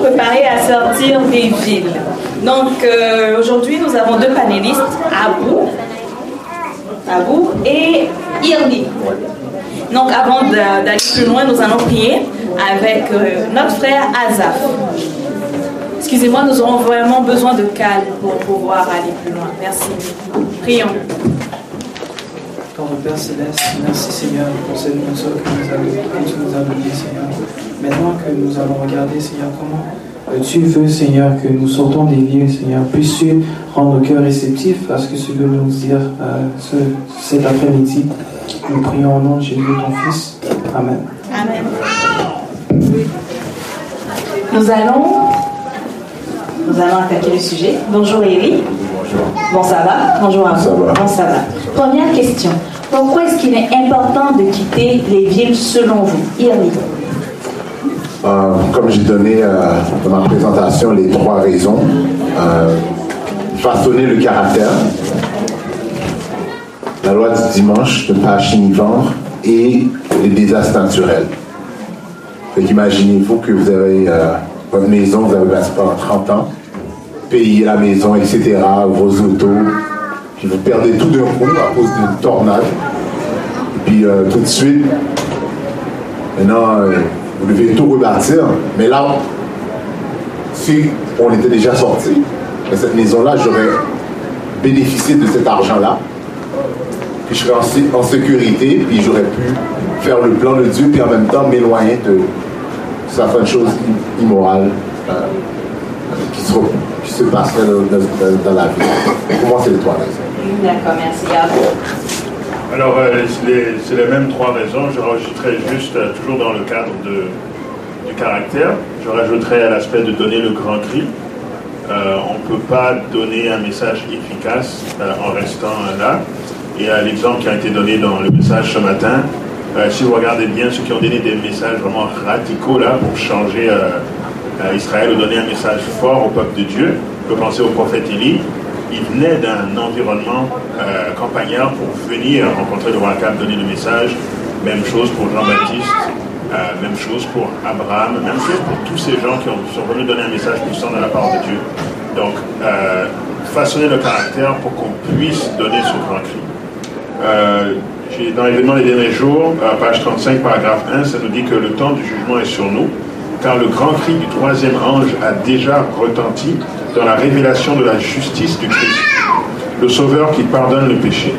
préparer à sortir des villes. Donc euh, aujourd'hui, nous avons deux panélistes, Abou, Abou et Irni. Donc avant d'aller plus loin, nous allons prier avec euh, notre frère Azaf. Excusez-moi, nous aurons vraiment besoin de calme pour pouvoir aller plus loin. Merci. Prions. Quand Père Céleste, merci Seigneur pour cette leçon que, que tu nous as donnée, Seigneur. Maintenant que nous allons regarder, Seigneur, comment tu veux, Seigneur, que nous sortons des villes, Seigneur. Puisses-tu rendre nos cœurs réceptifs à ce que tu veux nous dire euh, ce, cet après-midi? Nous prions au nom de Jésus, ton Fils. Amen. Amen. Nous allons, nous allons attaquer le sujet. Bonjour Eric. Bonjour. Bon, ça va? Bonjour à vous. Ça va. Bon, ça va. Première question. Pourquoi est-ce qu'il est important de quitter les villes selon vous Irmi. Euh, comme j'ai donné euh, dans ma présentation les trois raisons, euh, façonner le caractère, la loi du dimanche, ne pas acheter ni vendre, et les désastres naturels. Fait qu'imaginez-vous que vous avez euh, votre maison, vous avez bâti pendant 30 ans, payé la maison, etc., vos autos, puis vous perdez tout d'un coup à cause d'une tornade. Et puis euh, tout de suite, maintenant, euh, vous devez tout rebâtir. Mais là, si on était déjà sorti, de cette maison-là, j'aurais bénéficié de cet argent-là. Puis je serais en, sé- en sécurité, puis j'aurais pu faire le plan de Dieu, puis en même temps m'éloigner de certaines choses immorales euh, qui, se, qui se passeraient dans, dans- dans la vie. Pour moi, c'est les trois raisons. D'accord, merci. Alors, euh, c'est les, mêmes trois raisons. Je rajouterai juste, euh, toujours dans le cadre de, du caractère, je rajouterai l'aspect de donner le grand cri. Euh, on ne peut pas donner un message efficace euh, en restant euh, là. Et à l'exemple qui a été donné dans le message ce matin, euh, si vous regardez bien ceux qui ont donné des messages vraiment radicaux là pour changer euh, Israël donner un message fort au peuple de Dieu, on peut penser au prophète Élie. Il venait d'un environnement euh, campagnard pour venir rencontrer le roi Akab, donner le message. Même chose pour Jean-Baptiste, euh, même chose pour Abraham, même chose pour tous ces gens qui ont, sont venus donner un message puissant de la part de Dieu. Donc, euh, façonner le caractère pour qu'on puisse donner ce grand cri. Dans l'événement des derniers jours, page 35, paragraphe 1, ça nous dit que le temps du jugement est sur nous, car le grand cri du troisième ange a déjà retenti dans la révélation de la justice du Christ, le Sauveur qui pardonne le péché.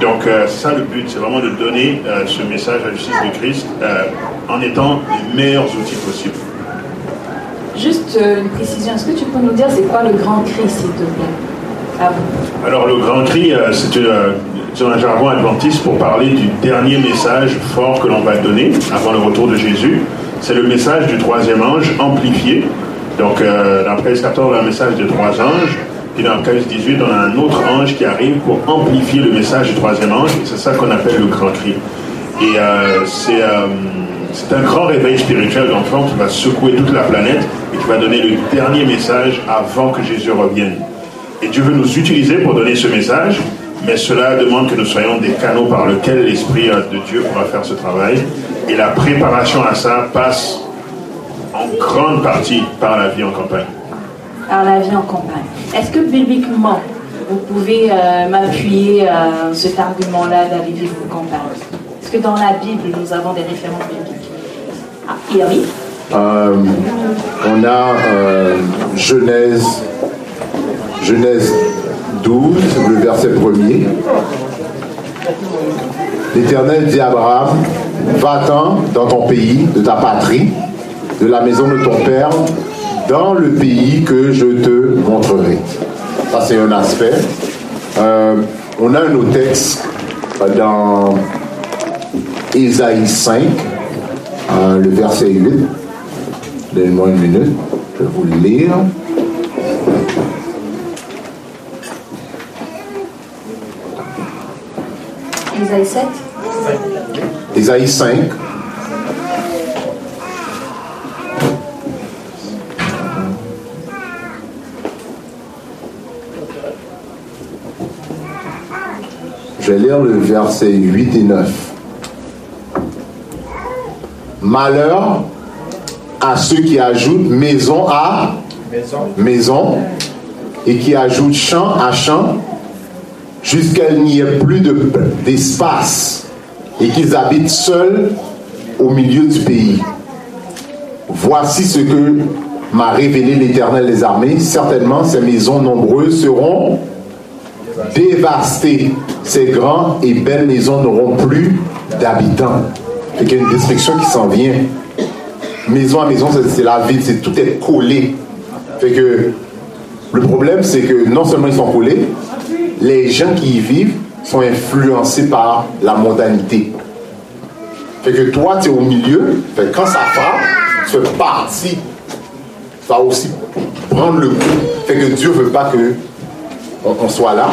Donc, euh, c'est ça le but, c'est vraiment de donner euh, ce message à la justice du Christ euh, en étant les meilleurs outils possibles. Juste une précision. Est-ce que tu peux nous dire c'est quoi le grand cri, s'il te plaît? Alors le grand cri, c'est c'est un jargon adventiste pour parler du dernier message fort que l'on va donner avant le retour de Jésus. C'est le message du troisième ange amplifié. Donc euh, dans Apocalypse 14, on a un message de trois anges. Puis dans Apocalypse 18, on a un autre ange qui arrive pour amplifier le message du troisième ange. C'est ça qu'on appelle le grand cri. Et euh, c'est euh, c'est un grand réveil spirituel d'enfant qui va secouer toute la planète et qui va donner le dernier message avant que Jésus revienne. Et Dieu veut nous utiliser pour donner ce message, mais cela demande que nous soyons des canaux par lesquels l'Esprit de Dieu pourra faire ce travail. Et la préparation à ça passe en grande partie par la vie en campagne. Alors, la vie en campagne. Est-ce que bibliquement, vous pouvez euh, m'appuyer euh, cet argument-là d'aller vivre en campagne? Est-ce que dans la Bible, nous avons des références bibliques Ah, Iri? Euh, on a euh, Genèse, Genèse 12, le verset 1er. L'Éternel dit à Abraham, va-t'en dans ton pays, de ta patrie, de la maison de ton père, dans le pays que je te montrerai. Ça, c'est un aspect. Euh, on a un autre texte euh, dans Ésaïe 5, euh, le verset 8. Donnez-moi une minute, je vais vous le lire. Isaïe 7 Ésaïe 5. Je vais lire le verset 8 et 9. Malheur à ceux qui ajoutent maison à maison, et qui ajoutent champ à champ jusqu'à qu'il n'y ait plus d'espace et qu'ils habitent seuls au milieu du pays. Voici ce que m'a révélé l'Éternel des armées. Certainement, ces maisons nombreuses seront dévastées. Ces grandes et belles maisons n'auront plus d'habitants. Il y a une destruction qui s'en vient. Maison à maison, c'est la ville, c'est tout est collé. Fait que le problème, c'est que non seulement ils sont collés, les gens qui y vivent sont influencés par la mondanité. Fait que toi, tu es au milieu, fait quand ça frappe, tu fais partie, ça va aussi prendre le coup. Fait que Dieu veut pas que on, soit là.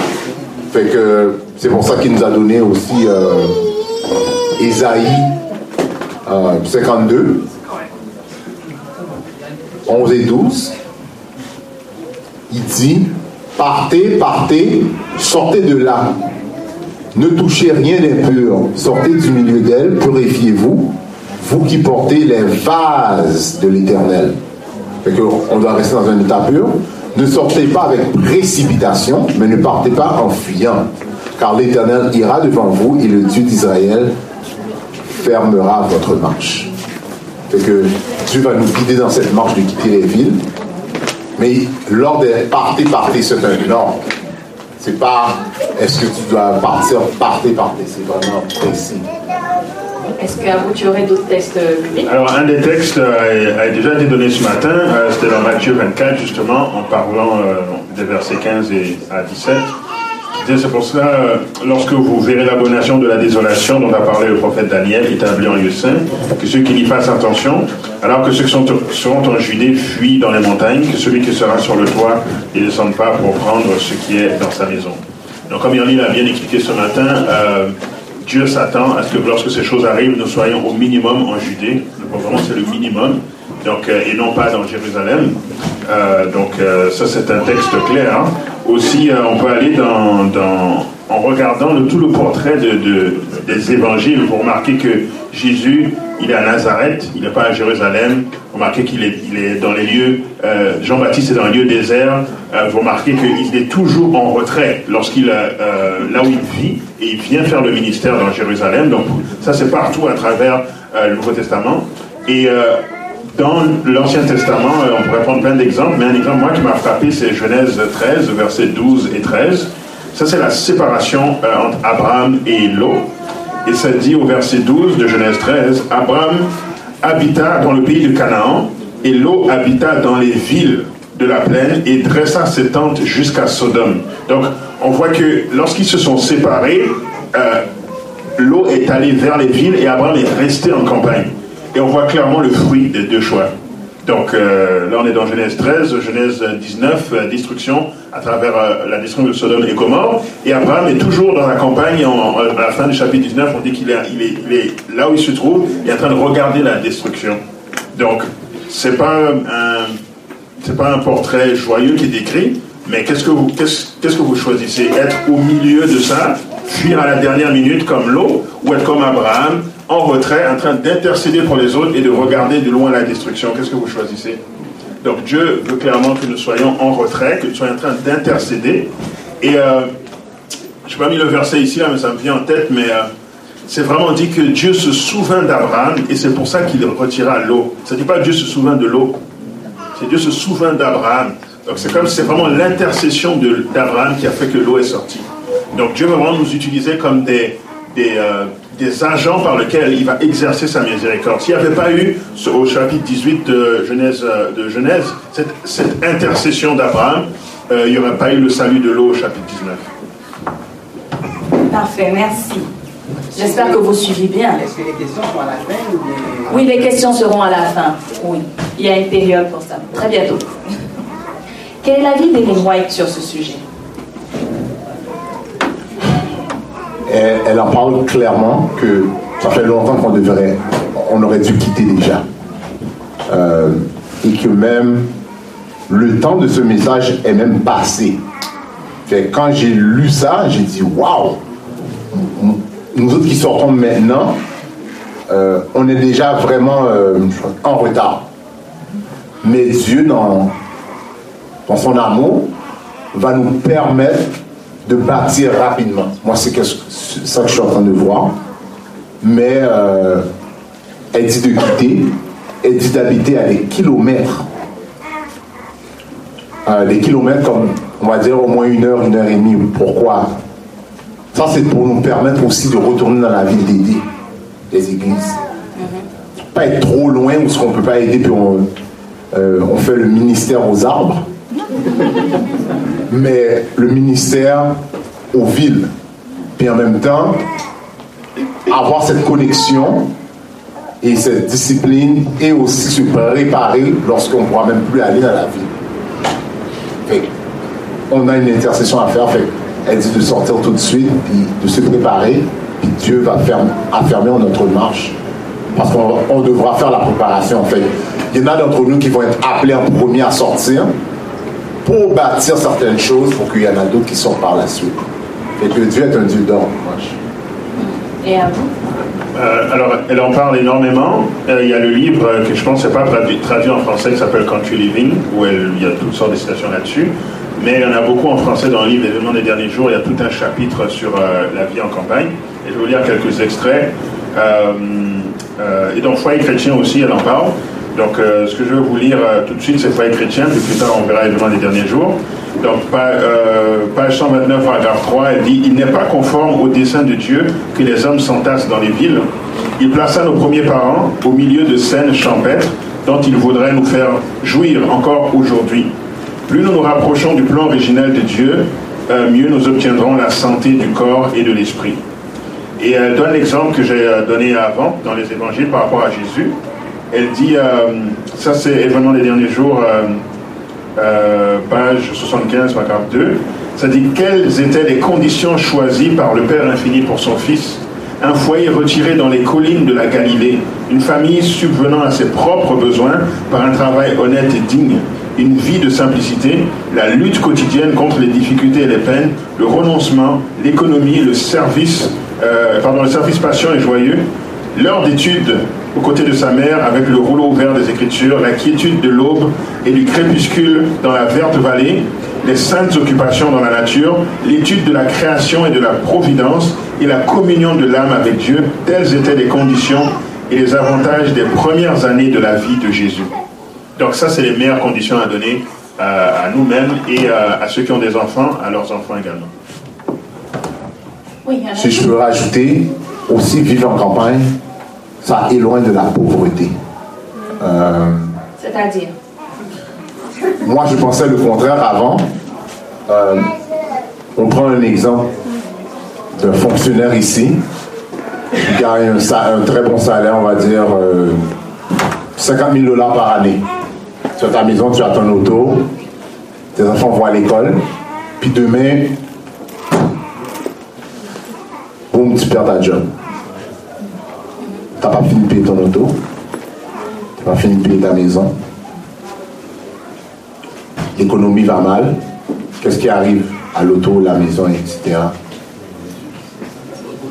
Fait que c'est pour ça qu'il nous a donné aussi euh, Ésaïe 52, 11 et 12. Il dit, partez, partez, sortez de là. Ne touchez rien d'impur. Sortez du milieu d'elle, purifiez-vous, vous qui portez les vases de l'Éternel. On doit rester dans un état pur. Ne sortez pas avec précipitation, mais ne partez pas en fuyant. Car l'Éternel ira devant vous et le Dieu d'Israël fermera votre marche. Fait que Dieu va nous guider dans cette marche de quitter les villes. Mais lors des partez, partez, c'est un ordre. C'est pas est-ce que tu dois partir, partez, partez. C'est vraiment précis. Est-ce qu'à vous, tu aurais d'autres textes bibliques Alors, un des textes a, déjà été donné ce matin. Euh, c'était dans Matthieu 24, justement, en parlant euh, des versets 15 et à 17. C'est pour cela, euh, lorsque vous verrez l'abomination de la désolation dont a parlé le prophète Daniel, établi en lieu saint, que ceux qui n'y fassent attention, alors que ceux qui sont, seront en Judée fuient dans les montagnes, que celui qui sera sur le toit ne descende pas pour prendre ce qui est dans sa maison. Donc, comme Yannick l'a bien expliqué ce matin, euh, Dieu s'attend à ce que lorsque ces choses arrivent, nous soyons au minimum en Judée. Vraiment, c'est le minimum. Donc, euh, et non pas dans Jérusalem. donc, ça, c'est un texte clair. Hein. Aussi, euh, on peut aller en regardant tout le portrait de, des évangiles. Vous remarquez que Jésus, il est à Nazareth, il n'est pas à Jérusalem. Vous remarquez qu'il est, dans les lieux, euh, Jean-Baptiste est dans un lieu désert. Euh, vous remarquez qu'il est toujours en retrait lorsqu'il, là où il vit, et il vient faire le ministère dans Jérusalem. Donc ça, c'est partout à travers le Nouveau Testament. Et dans l'Ancien Testament, euh, on pourrait prendre plein d'exemples, mais un exemple, moi, qui m'a frappé, c'est Genèse 13, versets 12 et 13. Ça, c'est la séparation euh, entre Abraham et Lot. Et ça dit au verset 12 de Genèse 13, Abraham habita dans le pays de Canaan, et Lot habita dans les villes de la plaine et dressa ses tentes jusqu'à Sodome. Donc, on voit que lorsqu'ils se sont séparés, euh, est allé vers les villes et Abraham est resté en campagne. Et on voit clairement le fruit des deux choix. Donc euh, là, on est dans Genèse 13, Genèse 19, euh, destruction à travers euh, la destruction de Sodome et Gomorre. Et Abraham est toujours dans la campagne. à la fin du chapitre 19, on dit qu'il est, là où il se trouve, il est en train de regarder la destruction. Donc, c'est pas pas un portrait joyeux qui est décrit, mais qu'est-ce que vous, qu'est-ce, qu'est-ce que vous choisissez? Être au milieu de ça, fuir à la dernière minute comme l'eau, ou être comme Abraham, en retrait, en train d'intercéder pour les autres et de regarder de loin la destruction. Qu'est-ce que vous choisissez? Donc Dieu veut clairement que nous soyons en retrait, que nous soyons en train d'intercéder. Et euh, je n'ai pas mis le verset ici, mais ça me vient en tête, mais euh, c'est vraiment dit que Dieu se souvint d'Abraham et c'est pour ça qu'il retira l'eau. Ça ne dit pas Dieu se souvint de l'eau, c'est Dieu se souvint d'Abraham. Donc c'est comme c'est vraiment l'intercession d'Abraham qui a fait que l'eau est sortie. Donc Dieu veut vraiment nous utiliser comme des, des, euh, des agents par lesquels il va exercer sa miséricorde. S'il n'y avait pas eu, au chapitre 18 de Genèse, euh, de Genèse cette, intercession d'Abraham, euh, il n'y aurait pas eu le salut de l'eau au chapitre 19. Parfait, merci. J'espère que vous suivez bien. Est-ce que les questions sont à la fin Oui, les questions seront à la fin. Oui, il y a une période pour ça. Très bientôt. Quel est l'avis d'Ellen White sur ce sujet? Elle, en parle clairement que ça fait longtemps qu'on devrait, on aurait dû quitter déjà. Euh, et que même le temps de ce message est même passé. quand j'ai lu ça, j'ai dit waouh! Nous autres qui sortons maintenant, euh, on est déjà vraiment euh, en retard. Mais Dieu, dans, dans son amour, va nous permettre de bâtir rapidement. Moi, c'est ça que je suis en train de voir. Mais euh, elle dit de quitter, elle dit d'habiter à des kilomètres. Euh, des kilomètres comme, on va dire, au moins une heure, une heure et demie. Pourquoi? Ça, c'est pour nous permettre aussi de retourner dans la ville d'aider les églises. Pas être trop loin où ce qu'on ne peut pas aider, puis on, euh, on fait le ministère aux arbres mais le ministère aux villes. Puis en même temps, avoir cette connexion et cette discipline et aussi se préparer lorsqu'on ne pourra même plus aller dans la ville. on a une intercession à faire. Fait, elle dit de sortir tout de suite, puis de se préparer, puis Dieu va affermir notre marche. Parce qu'on devra faire la préparation. Fait, il y en a d'entre nous qui vont être appelés en premier à sortir, pour bâtir certaines choses pour qu'il y en a d'autres qui sont par la suite. Et que Dieu est un Dieu d'ordre. Et à vous? Euh, alors, elle en parle énormément. Euh, il y a le livre que je pense n'est pas traduit, en français qui s'appelle Country Living, où il y a toutes sortes de citations là-dessus. Mais il y en a beaucoup en français dans le livre Événements des derniers jours. Il y a tout un chapitre sur euh, la vie en campagne. Et je vais vous lire quelques extraits. et dans Foyer chrétien aussi, elle en parle. Donc, euh, ce que je veux vous lire euh, tout de suite, c'est Foyer chrétien, puis plus tard, on verra évidemment les derniers jours. Donc, euh, page 129, paragraphe 3, elle dit Il n'est pas conforme au dessein de Dieu que les hommes s'entassent dans les villes. Il plaça nos premiers parents au milieu de scènes champêtres dont il voudrait nous faire jouir encore aujourd'hui. Plus nous nous rapprochons du plan originel de Dieu, mieux nous obtiendrons la santé du corps et de l'esprit. Et elle donne l'exemple que j'ai donné avant dans les évangiles par rapport à Jésus. Elle dit, euh, ça c'est événement des derniers jours, euh, euh, page 75, paragraphe 2, ça dit quelles étaient les conditions choisies par le Père infini pour son Fils? Un foyer retiré dans les collines de la Galilée, une famille subvenant à ses propres besoins par un travail honnête et digne, une vie de simplicité, la lutte quotidienne contre les difficultés et les peines, le renoncement, l'économie, le service, pardon, le service patient et joyeux, l'heure d'étude aux côtés de sa mère avec le rouleau ouvert des Écritures, la quiétude de l'aube et du crépuscule dans la verte vallée, les saintes occupations dans la nature, l'étude de la création et de la providence et la communion de l'âme avec Dieu, telles étaient les conditions et les avantages des premières années de la vie de Jésus. Donc ça, c'est les meilleures conditions à donner euh, à, nous-mêmes et euh, à ceux qui ont des enfants, à leurs enfants également. si je peux rajouter, aussi vivre en campagne, ça éloigne de la pauvreté. Euh, C'est-à-dire Moi, je pensais le contraire avant. Euh, on prend un exemple d'un fonctionnaire ici qui gagne un, très bon salaire, on va dire 50 euh, 000 dollars par année. Sur ta maison, tu as ton auto, tes enfants vont à l'école, puis demain, boum, tu perds ta job n'as pas fini de payer ton auto, tu n'as pas fini de payer ta maison, l'économie va mal, qu'est-ce qui arrive? À l'auto, la maison, etc.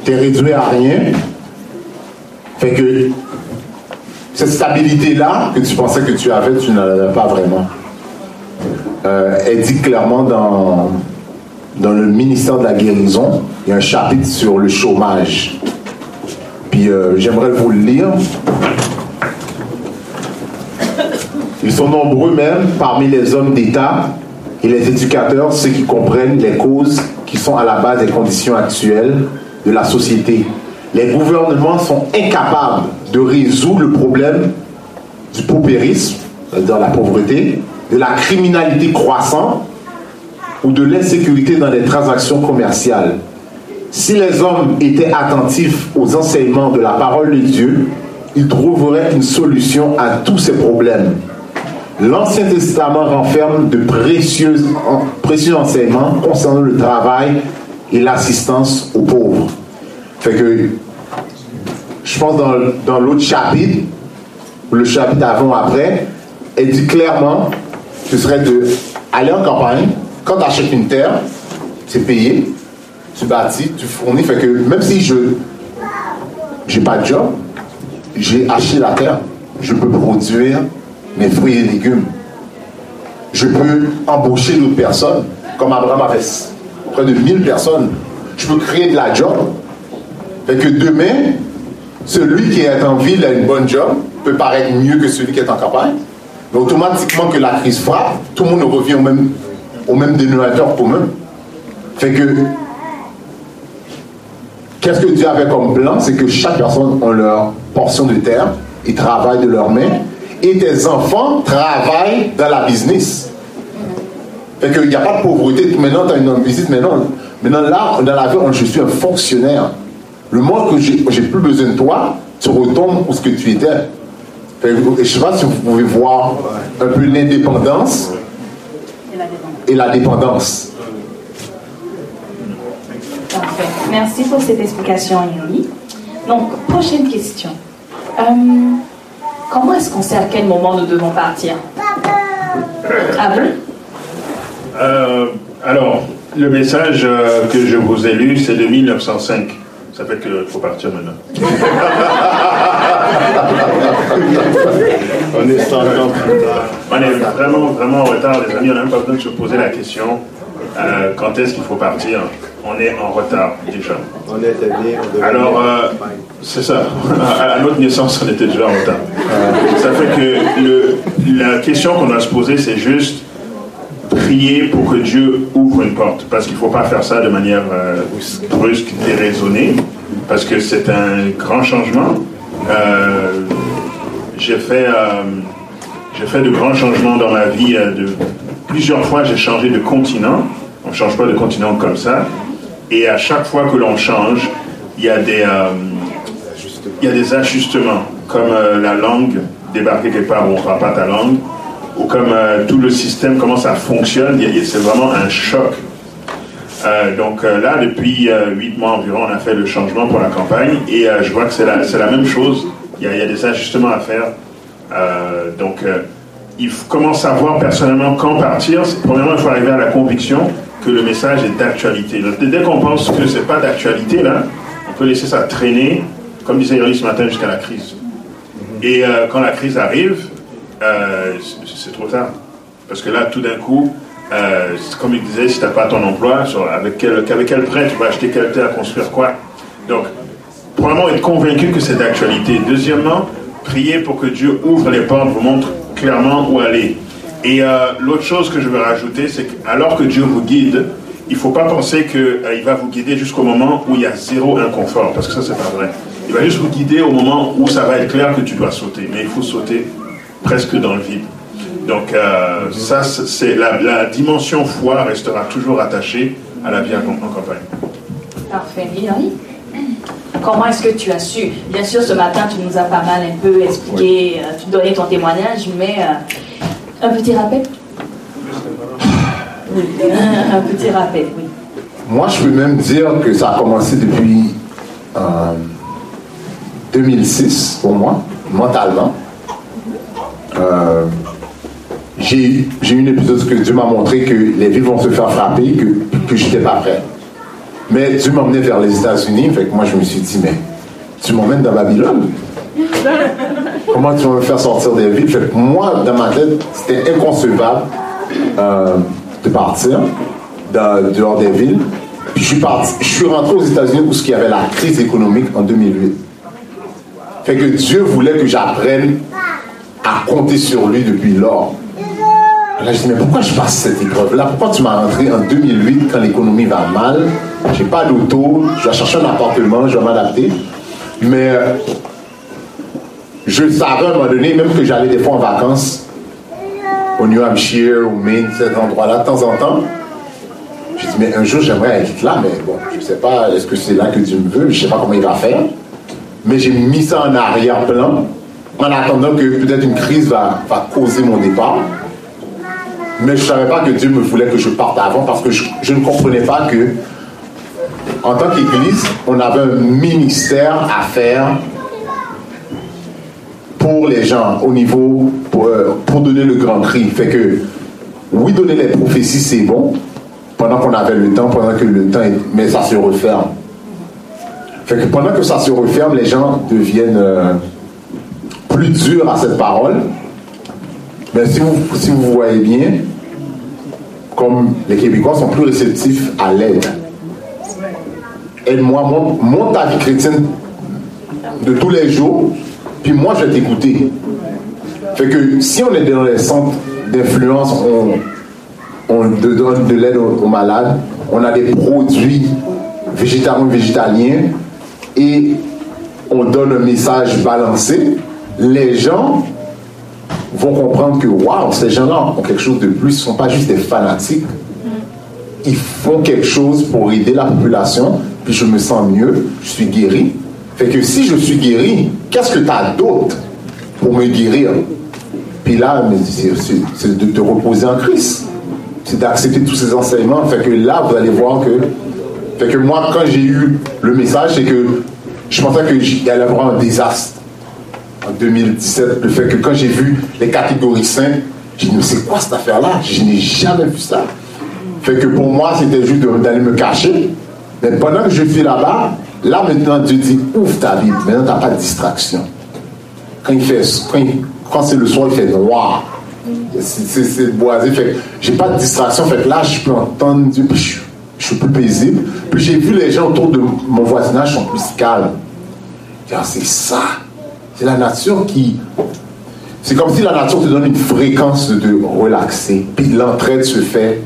Tu réduit à rien, fait que cette stabilité-là que tu pensais que tu avais, tu n'en avais pas vraiment. Euh, elle dit clairement dans, dans le ministère de la guérison, il y a un chapitre sur le chômage. Euh, j'aimerais vous le lire. Ils sont nombreux même parmi les hommes d'État et les éducateurs, ceux qui comprennent les causes qui sont à la base des conditions actuelles de la société. Les gouvernements sont incapables de résoudre le problème du paupérisme, c'est-à-dire la pauvreté, de la criminalité croissante ou de l'insécurité dans les transactions commerciales. Si les hommes étaient attentifs aux enseignements de la parole de Dieu, ils trouveraient une solution à tous ces problèmes. L'Ancien Testament renferme de précieux, précieux enseignements concernant le travail et l'assistance aux pauvres. Je pense dans, dans l'autre chapitre, le chapitre avant après, elle dit clairement que ce serait de aller en campagne, quand tu achètes une terre, c'est payé, tu bâtis, tu fournis. Fait que même si je n'ai pas de job, j'ai acheté la terre, je peux produire mes fruits et légumes. Je peux embaucher d'autres personnes, comme Abraham a fait près de 1000 personnes. Je peux créer de la job. Fait que demain, celui qui est en ville a une bonne job peut paraître mieux que celui qui est en campagne. Mais automatiquement que la crise frappe, tout le monde revient au même, au même dénominateur commun. Fait que, qu'est-ce que Dieu avait comme plan? C'est que chaque personne a leur portion de terre, ils travaillent de leurs mains, et tes enfants travaillent dans la business. Fait qu'il n'y a pas de pauvreté. Maintenant, tu as une business, maintenant, maintenant là, dans la vie, je suis un fonctionnaire. Le moment que j'ai plus besoin de toi, tu retombes où ce que tu étais. je ne sais pas si vous pouvez voir un peu l'indépendance et la dépendance. Parfait. Merci pour cette explication, Yoni. Donc, prochaine question. Euh, comment est-ce qu'on sait à quel moment nous devons partir? Ah bon? Euh, Alors, le message euh, que je vous ai lu, c'est de 1905. Ça fait qu'il faut partir maintenant. on est On est vraiment, vraiment en retard, les amis. On n'a même pas besoin de se poser la question euh, quand est-ce qu'il faut partir? On est en retard déjà. On était bien. Alors, euh, c'est ça. À, notre naissance, on était déjà en retard. Ça fait que le, la question qu'on doit se poser, c'est juste prier pour que Dieu ouvre une porte. Parce qu'il ne faut pas faire ça de manière euh, brusque, déraisonnée, parce que c'est un grand changement. Euh, j'ai fait, euh, j'ai fait de grands changements dans ma vie. de, plusieurs fois, j'ai changé de continent. On ne change pas de continent comme ça. Et à chaque fois que l'on change, il y a des, il y a des ajustements, comme la langue, débarquer quelque part où on ne parle pas ta langue ou comme euh, tout le système, comment ça fonctionne, c'est vraiment un choc. Euh, donc euh, là, depuis huit mois environ, on a fait le changement pour la campagne et je vois que c'est la, la, même chose. Il y, a, des ajustements à faire. donc il commence à voir personnellement quand partir? Premièrement, il faut arriver à la conviction que le message est d'actualité. Dès qu'on pense que c'est pas d'actualité, là, on peut laisser ça traîner, comme disait Yuri ce matin, jusqu'à la crise. Et quand la crise arrive, euh, c'est trop tard. Parce que là, tout d'un coup, euh, comme il disait, si tu n'as pas ton emploi, avec quel, avec quel prêt tu vas acheter quelle terre, construire quoi Donc, premièrement, être convaincu que c'est d'actualité. Deuxièmement, prier pour que Dieu ouvre les portes, vous montre clairement où aller. Et euh, l'autre chose que je veux rajouter, c'est qu'alors que Dieu vous guide, il ne faut pas penser qu'il va vous guider jusqu'au moment où il y a zéro inconfort, parce que ça, c'est pas vrai. Il va juste vous guider au moment où ça va être clair que tu dois sauter. Mais il faut sauter presque dans le vide. Donc euh, ça, c'est la, dimension foi restera toujours attachée à la vie en, campagne. Parfait. Comment est-ce que tu as su? Bien sûr, ce matin, tu nous as pas mal un peu expliqué, euh, tu donnais ton témoignage, mais euh, un petit rappel Oui, un petit rappel, oui. Moi, je peux même dire que ça a commencé depuis 2006 pour moi, mentalement. Euh, j'ai eu une épisode que Dieu m'a montré que les villes vont se faire frapper, que, que je n'étais pas prêt. Mais Dieu m'a emmené vers les États-Unis, fait que moi je me suis dit, mais tu m'emmènes dans Babylone? Comment tu vas me faire sortir des villes Moi, dans ma tête, c'était inconcevable euh, de partir dehors des villes. Puis je suis, parti, je suis rentré aux États-Unis où il y avait la crise économique en 2008. Fait que Dieu voulait que j'apprenne à compter sur lui depuis lors. Là, je dis, mais pourquoi je passe cette épreuve-là? Pourquoi tu m'as rentré en 2008 quand l'économie va mal? J'ai pas d'auto, je dois chercher un appartement, je dois m'adapter. Mais je savais à un moment donné, même que j'allais des fois en vacances au New Hampshire, au Maine, cet endroit-là, de temps en temps. Je dis, mais un jour, j'aimerais être là, mais bon, je ne sais pas, est-ce que c'est là que Dieu me veut? Je ne sais pas comment il va faire. Mais j'ai mis ça en arrière-plan en attendant que peut-être une crise va, va, causer mon départ. Mais je ne savais pas que Dieu me voulait que je parte avant parce que je, ne comprenais pas que, en tant qu'Église, on avait un ministère à faire pour les gens au niveau, pour, euh, pour donner le grand cri. Fait que, oui, donner les prophéties, c'est bon, pendant qu'on avait le temps, pendant que le temps est, mais ça se referme. Fait que pendant que ça se referme, les gens deviennent. Euh, plus dur à cette parole. Mais si vous, si vous voyez bien, comme les Québécois sont plus réceptifs à l'aide. Aide-moi, monte ta vie chrétienne de tous les jours, puis moi je vais t'écouter. Fait que si on est dans les centres d'influence, on, on donne de l'aide aux, aux malades, on a des produits végétariens, végétaliens, et on donne un message balancé, les gens vont comprendre que waouh, ces gens-là ont quelque chose de plus, ils ne sont pas juste des fanatiques. Ils font quelque chose pour aider la population, puis je me sens mieux, je suis guéri. Fait que si je suis guéri, qu'est-ce que tu as d'autre pour me guérir? Puis là, c'est- de te reposer en Christ. C'est d'accepter tous ces enseignements. Fait que là, vous allez voir que. Fait que moi, quand j'ai eu le message, c'est que je pensais qu'il allait avoir un désastre en 2017. Le fait que quand j'ai vu les catégories 5, j'ai dit, mais c'est quoi cette affaire-là? Je n'ai jamais vu ça. Fait que pour moi, c'était juste d'aller me cacher. Mais pendant que je suis là-bas, là maintenant, Dieu dit, ouvre ta Bible. Maintenant, tu n'as pas de distraction. Quand quand, c'est le soir, il fait noir. C'est- boisé. Fait j'ai pas de distraction. Fait là, je peux entendre Dieu. Je, suis plus paisible. Puis j'ai vu les gens autour de mon voisinage sont plus calmes. C'est ça. C'est la nature qui. C'est comme si la nature te donne une fréquence de relaxer. Puis l'entraide se fait.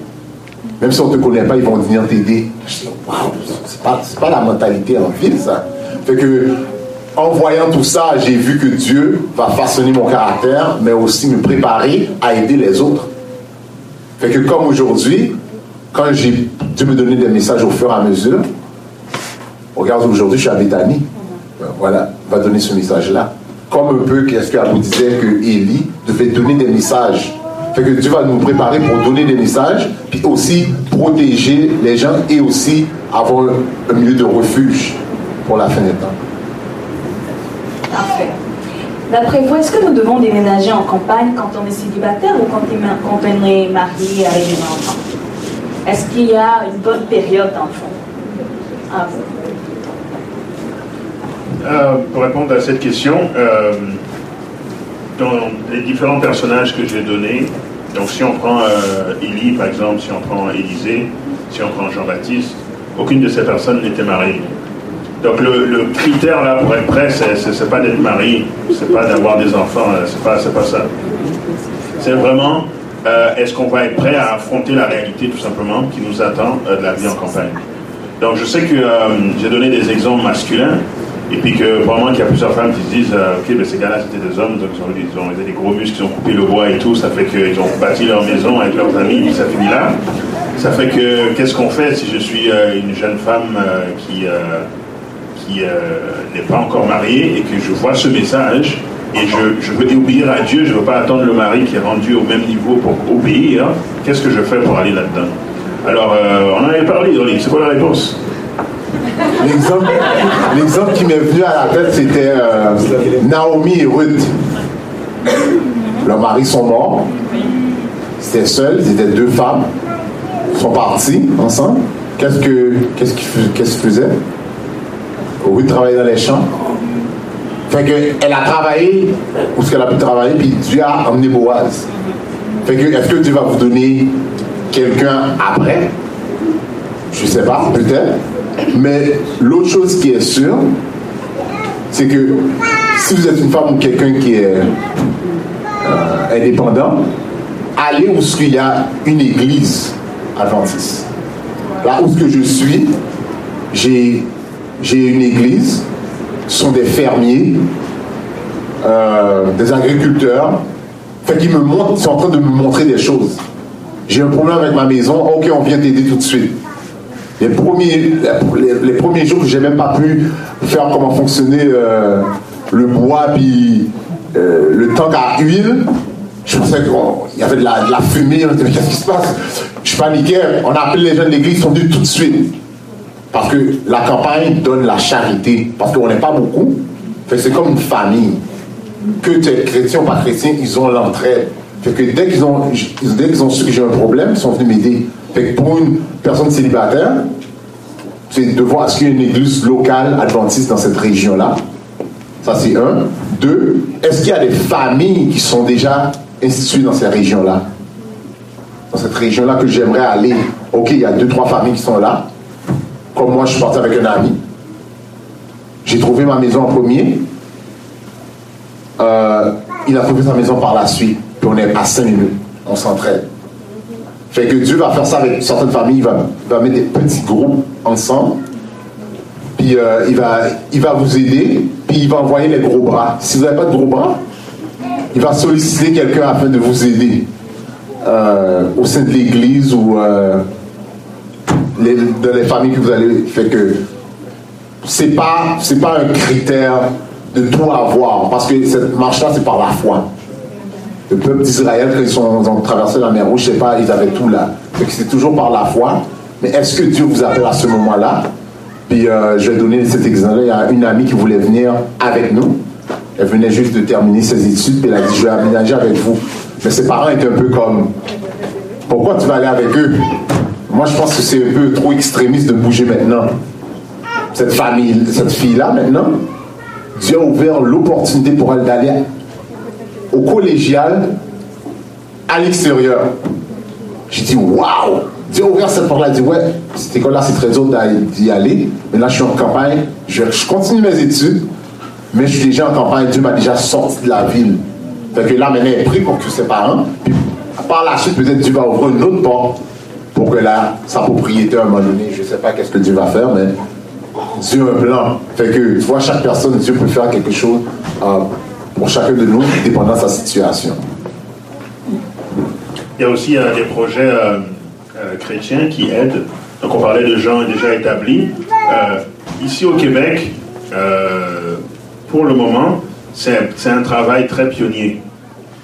Même si on ne te connaît pas, ils vont venir t'aider. Je dis, waouh, c'est pas, pas la mentalité en ville, ça. Fait en voyant tout ça, j'ai vu que Dieu va façonner mon caractère, mais aussi me préparer à aider les autres. Fait comme aujourd'hui, quand j'ai Dieu me donnait des messages au fur et à mesure, regarde, aujourd'hui, je suis à Béthanie. Ben, voilà, va donner ce message-là. Comme un peu, qu'est-ce que vous disait que Élie devait donner des messages. Fait que Dieu va nous préparer pour donner des messages, puis aussi protéger les gens et aussi avoir un milieu de refuge pour la fin des temps. Parfait. D'après vous, est-ce que nous devons déménager en campagne quand on est célibataire ou quand on est marié avec des enfants Est-ce qu'il y a une bonne période Ah, vous. Euh, pour répondre à cette question, euh, dans les différents personnages que j'ai donnés, donc si on prend euh, Élie par exemple, si on prend Élisée, si on prend Jean-Baptiste, aucune de ces personnes n'était mariée. Donc le, critère là pour être prêt, c'est, pas d'être marié, c'est pas d'avoir des enfants, euh, c'est pas, pas ça. C'est vraiment euh, est-ce qu'on va être prêt à affronter la réalité tout simplement qui nous attend de la vie en campagne? Donc je sais que j'ai donné des exemples masculins, et puis que probablement qu'il y a plusieurs femmes qui se disent euh, ok ben ces gars-là c'était des hommes, donc ils ont, ils ont des gros muscles, ils ont coupé le bois et tout, ça fait qu'ils ont bâti leur maison avec leurs amis, puis ça finit là. Ça fait que qu'est-ce qu'on fait si je suis euh, une jeune femme euh, qui, qui n'est pas encore mariée et que je vois ce message et je, je veux obéir à Dieu, je ne veux pas attendre le mari qui est rendu au même niveau pour obéir, qu'est-ce que je fais pour aller là-dedans? Alors, on en avait parlé, c'est quoi la réponse? L'exemple, qui m'est venu à la tête, c'était euh, Naomi et Ruth. Leurs maris sont morts. Ils étaient seuls, ils étaient deux femmes. Ils sont partis ensemble. Qu'est-ce que qu'est-ce qu'ils faisaient? Ruth travaillait dans les champs. Fait que elle a travaillé où ce qu'elle a pu travailler, puis Dieu a emmené Boaz. Fait que est-ce que Dieu va vous donner quelqu'un après? Je sais pas, peut-être. Mais l'autre chose qui est sûre, c'est que si vous êtes une femme ou quelqu'un qui est euh, indépendant, allez où il y a une église adventiste. Là où que je suis, j'ai une église, ce sont des fermiers, euh, des agriculteurs, fait qu'ils me montrent, sont en train de me montrer des choses. J'ai un problème avec ma maison, ok, on vient t'aider tout de suite. Les premiers, les, les premiers jours, j'ai même pas pu faire comment fonctionnait euh, le bois puis euh, le tank à huile. Je pensais qu'il y avait de la, de la fumée. On était, qu'est-ce qui se passe? Je paniquais. On a appelé les gens de l'église, ils sont venus tout de suite. Parce que la campagne donne la charité. Parce qu'on n'est pas beaucoup. C'est comme une famille. Que tu es chrétien ou pas chrétien, ils ont l'entraide. Que dès qu'ils ont, ont su que j'ai un problème, ils sont venus m'aider. Que pour une personne célibataire, c'est de voir est-ce qu'il y a une église locale adventiste dans cette région-là. Ça, c'est un. Deux, est-ce qu'il y a des familles qui sont déjà instituer dans ces régions-là? Dans cette région-là que j'aimerais aller. Ok, il y a deux, trois familles qui sont là. Comme moi, je suis parti avec un ami. J'ai trouvé ma maison en premier. Euh, il a trouvé sa maison par la suite. Puis on est à 5 minutes. On s'entraide. Fait que Dieu va faire ça avec certaines familles. Il va, va mettre des petits groupes ensemble. Puis euh, il, va, il va vous aider. Puis il va envoyer les gros bras. Si vous n'avez pas de gros bras, il va solliciter quelqu'un afin de vous aider. Euh, au sein de l'église ou euh, les, dans les familles que vous allez. Fait que c'est pas, pas un critère de tout avoir. Parce que cette marche-là, c'est par la foi. Le peuple d'Israël, quand ils, sont, ont traversé la mer Rouge, je sais pas, ils avaient tout là. C'est toujours par la foi. Mais est-ce que Dieu vous appelle à ce moment-là? Puis euh, je vais donner cet exemple. A une amie qui voulait venir avec nous. Elle venait juste de terminer ses études. Puis elle a dit, je vais aménager avec vous. Mais ses parents étaient un peu comme, pourquoi tu vas aller avec eux? Moi, je pense que c'est un peu trop extrémiste de bouger maintenant. Cette famille, cette fille-là, maintenant, Dieu a ouvert l'opportunité pour elle d'aller au collégial à l'extérieur. J'ai dit, waouh! Dieu ouvert cette porte-là. Il dit, ouais, cette école-là, c'est très dur d'y aller. Mais là, je suis en campagne. Je, continue mes études. Mais je suis déjà en campagne. Dieu m'a déjà sorti de la ville. Fait que là, maintenant, elle est pris pour que ses parents. Puis, par la suite, peut-être Dieu va ouvrir une autre porte pour que là, sa propriété, à un moment donné, je ne sais pas qu'est-ce que Dieu va faire, mais Dieu a un plan. Fait que, tu vois, chaque personne, Dieu peut faire quelque chose euh, pour chacun de nous, dépendant de sa situation. Il y a aussi euh, des projets euh, euh, chrétiens qui aident. Donc, on parlait de gens déjà établis. Ici au Québec, pour le moment, c'est un travail très pionnier.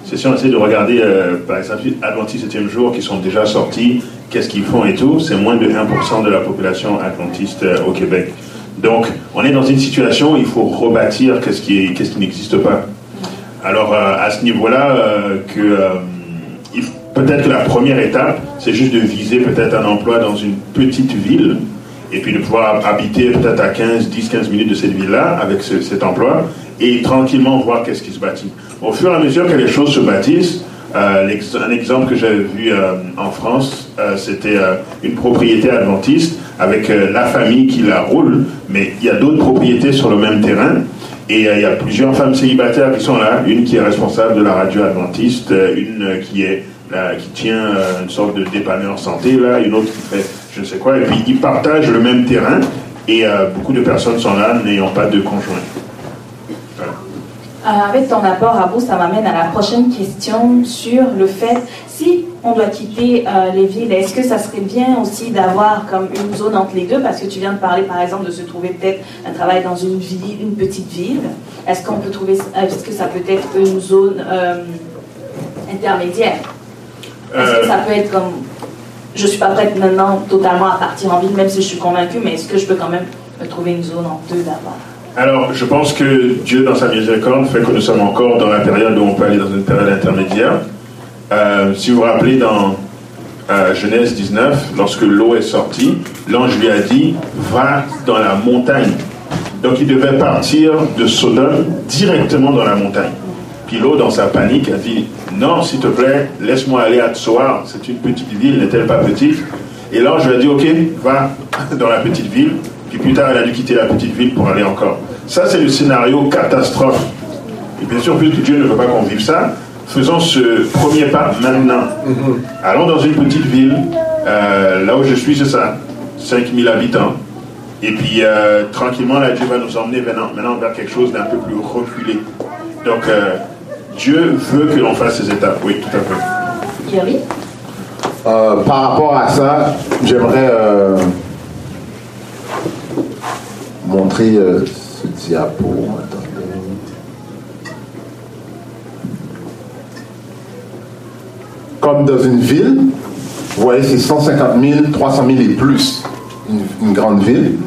C'est si on essaie de regarder, par exemple, Adventiste 7e jour qui sont déjà sortis, qu'est-ce qu'ils font et tout, c'est moins de 1% de la population adventiste au Québec. Donc, on est dans une situation où il faut rebâtir qu'est-ce qui n'existe pas. Alors, euh, à ce niveau-là, euh, euh, peut-être que la première étape, c'est juste de viser peut-être un emploi dans une petite ville et puis de pouvoir habiter peut-être à 15, 10, 15 minutes de cette ville-là avec ce, cet emploi et tranquillement voir qu'est-ce qui se bâtit. Au fur et à mesure que les choses se bâtissent, un exemple que j'avais vu en France, c'était une propriété adventiste avec la famille qui la roule, mais il y a d'autres propriétés sur le même terrain. Et il y a plusieurs femmes célibataires qui sont là, une qui est responsable de la radio adventiste, une qui est qui tient une sorte de dépanneur santé là, une autre qui fait je ne sais quoi, et puis ils partagent le même terrain et beaucoup de personnes sont là n'ayant pas de conjoint. Euh, avec ton apport, Abou, ça m'amène à la prochaine question sur le fait, si on doit quitter euh, les villes, est-ce que ça serait bien aussi d'avoir comme une zone entre les deux? Parce que tu viens de parler, par exemple, de se trouver peut-être un travail dans une ville, une petite ville. Est-ce qu'on peut trouver, est-ce que ça peut être une zone euh, intermédiaire? Est-ce que ça peut être comme, je suis pas prête maintenant totalement à partir en ville, même si je suis convaincue, mais est-ce que je peux quand même me trouver une zone en deux d'abord? Alors, je pense que Dieu, dans sa miséricorde, fait que nous sommes encore dans la période où on peut aller dans une période intermédiaire. Euh, si vous vous rappelez, dans euh, Genèse 19, lorsque l'eau est sortie, l'ange lui a dit Va dans la montagne. Donc, il devait partir de Sodome directement dans la montagne. Puis l'eau, dans sa panique, a dit Non, s'il te plaît, laisse-moi aller à Tsoar. C'est une petite ville, n'est-elle pas petite? Et l'ange lui a dit Ok, va dans la petite ville. Puis plus tard, elle a dû quitter la petite ville pour aller encore. Ça, c'est le scénario catastrophe. Et bien sûr, puisque Dieu ne veut pas qu'on vive ça, faisons ce premier pas maintenant. Allons dans une petite ville, euh, là où je suis, c'est ça, 5000 habitants. Et puis, euh, tranquillement, là, Dieu va nous emmener maintenant, maintenant vers quelque chose d'un peu plus reculé. Donc, euh, Dieu veut que l'on fasse ces étapes. Oui, tout à fait. Thierry? Par rapport à ça, j'aimerais montrer euh, ce diapo. Attendez. Comme dans une ville, vous voyez, c'est 150 000, 300 000 et plus, une, grande ville.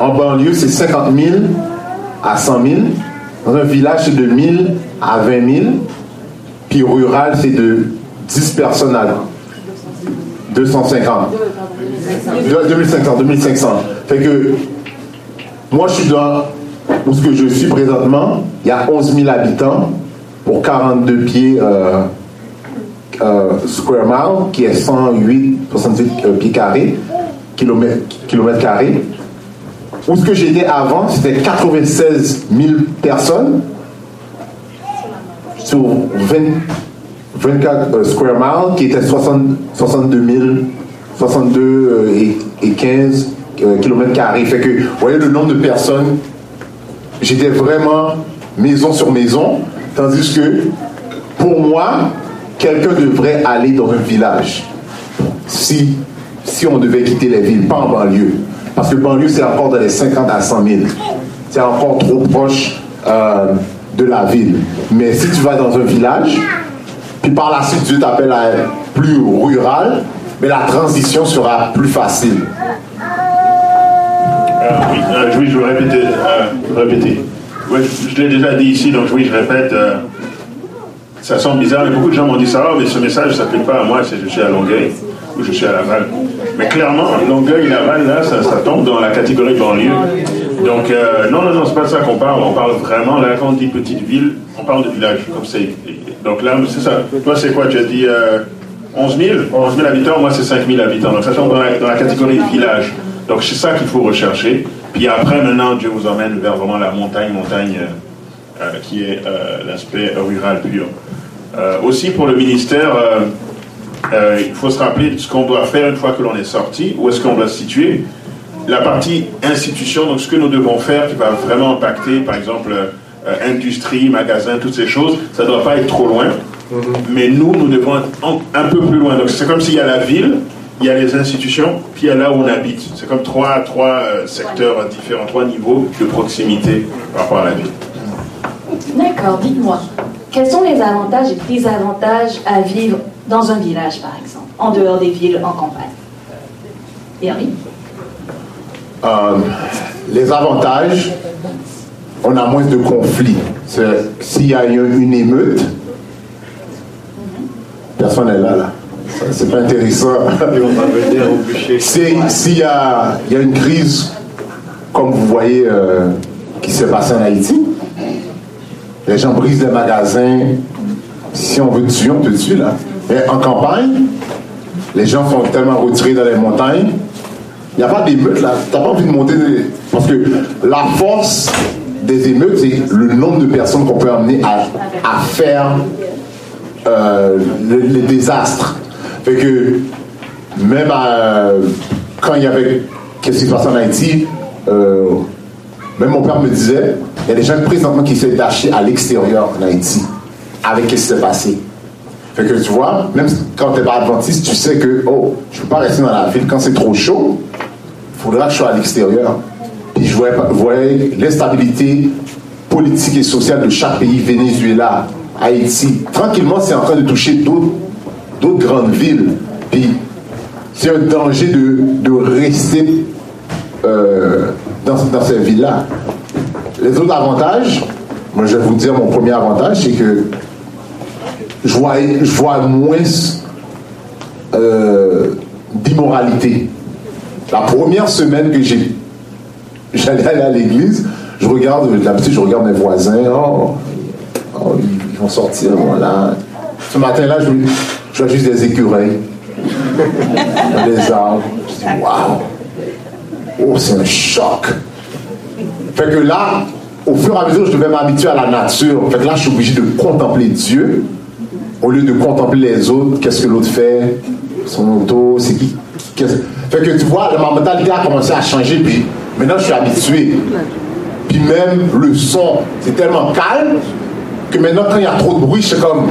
En banlieue, c'est 50 000 à 100 000. Dans un village, c'est de 1000 à 20 000. Puis rural, c'est de 10 personnes à 250. 2500, 2500. Fait que moi, je suis dans où ce que je suis présentement. Il y a 11 000 habitants pour 42 pieds euh, square mile, qui est 108, 68 euh, pieds carrés, kilomètres, kilomètres carrés. Où ce que j'étais avant, c'était 96 000 personnes sur 20, 24 euh, square miles, qui était 60, 62 000, 62 euh, et, et 15 euh, kilomètres carrés. Fait que, vous voyez le nombre de personnes, j'étais vraiment maison sur maison, tandis que, pour moi, quelqu'un devrait aller dans un village. Si, on devait quitter les villes, pas en banlieue. Parce que banlieue, c'est encore dans les 50 à 100 000. C'est encore trop proche euh, de la ville. Mais si tu vas dans un village, puis par la suite Dieu t'appelle à être plus rural, mais la transition sera plus facile. Euh, oui, euh, oui, je veux répéter. répéter. Je je l'ai déjà dit ici, donc oui, je répète. Ça semble bizarre, mais beaucoup de gens m'ont dit ça, Ah, mais ce message ne s'applique pas à moi, c'est je suis à Longueuil ou je suis à Laval. Mais clairement, Longueuil, Laval, là, ça, tombe dans la catégorie banlieue. Donc, euh, non, non, non, c'est pas ça qu'on parle. On parle vraiment, là, quand on dit petite ville, on parle de village, comme c'est. Donc là, c'est ça. Toi, c'est quoi? Tu as dit euh, 11 000 11 000 habitants, moi, c'est 5 000 habitants. Donc, ça tombe dans la, dans la catégorie village. Donc, c'est ça qu'il faut rechercher. Puis après, maintenant, Dieu vous emmène vers vraiment la montagne, montagne euh, euh, qui est euh, l'aspect rural pur. Euh, aussi, pour le ministère, euh, euh, il faut se rappeler de ce qu'on doit faire une fois que l'on est sorti, où est-ce qu'on doit se situer. La partie institution, donc ce que nous devons faire qui va vraiment impacter, par exemple, euh, industrie, magasin, toutes ces choses, ça ne doit pas être trop loin. Mais nous, nous devons être en- un peu plus loin. Donc c'est comme s'il y a la ville, il y a les institutions, puis il y a là où on habite. C'est comme trois, trois euh, secteurs différents, trois niveaux de proximité par rapport à la ville. D'accord, dites-moi, quels sont les avantages et désavantages à vivre dans un village, par exemple, en dehors des villes, en campagne? Henri Euh, les avantages, on a moins de conflits. S'il y a une, une émeute, personne n'est là, là. Ça, C'est pas intéressant. S'il y a, il y a une crise, comme vous voyez, euh, qui s'est passée en Haïti, les gens brisent les magasins. Si on veut tuer, on te tue, là. Mais en campagne, les gens sont tellement retirés dans les montagnes, il n'y a pas d'émeutes là. Tu n'as pas envie de monter. Parce que la force des émeutes, c'est le nombre de personnes qu'on peut amener à, faire euh, le- les désastres. Que même quand il y avait. Qu'est-ce qui se passait en Haïti euh, Même mon père me disait il y a des gens présentement qui essaient d'acheter à l'extérieur en Haïti avec ce qui s'est passé. Fait que tu vois, même quand tu n'es pas adventiste, tu sais que, oh, je ne peux pas rester dans la ville quand c'est trop chaud. Il faudra que je sois à l'extérieur. Puis je voyais, l'instabilité politique et sociale de chaque pays, Venezuela, Haïti. Tranquillement, c'est en train de toucher d'autres grandes villes. Puis c'est un danger de, de rester euh, dans, dans ces villes-là. Les autres avantages, moi je vais vous dire mon premier avantage, c'est que je vois, je vois moins euh, d'immoralité. La première semaine que j'ai j'allais aller à l'église, je regarde, je regarde mes voisins, oh, oh, ils ils vont sortir, voilà. Ce matin-là, je, je vois juste des écureuils, des arbres. Je dis, waouh! Oh, c'est un choc! Fait que là, au fur et à mesure, je devais m'habituer à la nature. Fait que là, je suis obligé de contempler Dieu au lieu de contempler les autres. Qu'est-ce que l'autre fait? Son auto, c'est qui? qu'est-ce- Fait que tu vois, ma mentalité a commencé à changer. Puis maintenant, je suis habitué. Puis même le son, c'est tellement calme que maintenant, quand il y a trop de bruit, je suis comme.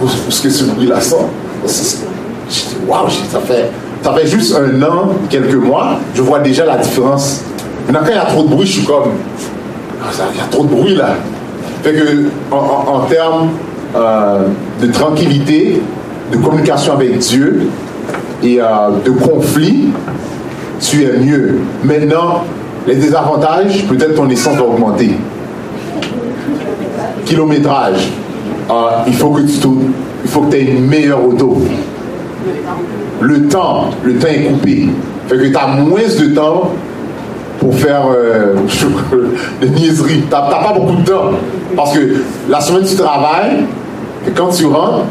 Où où est-ce que ce bruit-là dis, waouh, ça fait, ça fait juste un an, quelques mois, je vois déjà la différence. Maintenant, quand il y a trop de bruit, je suis comme. Ah, Il y a trop de bruit là. Fait que, en, termes euh, de tranquillité, de communication avec Dieu et euh, de conflit, tu es mieux. Maintenant, les désavantages, peut-être ton essence va augmenter. Kilométrage, euh, il faut que tu il faut que aies une meilleure auto. Le temps, le temps est coupé. Fait que tu as moins de temps pour faire euh, des niaiseries. Tu n'as pas beaucoup de temps. Parce que la semaine, tu travailles, et quand tu rentres,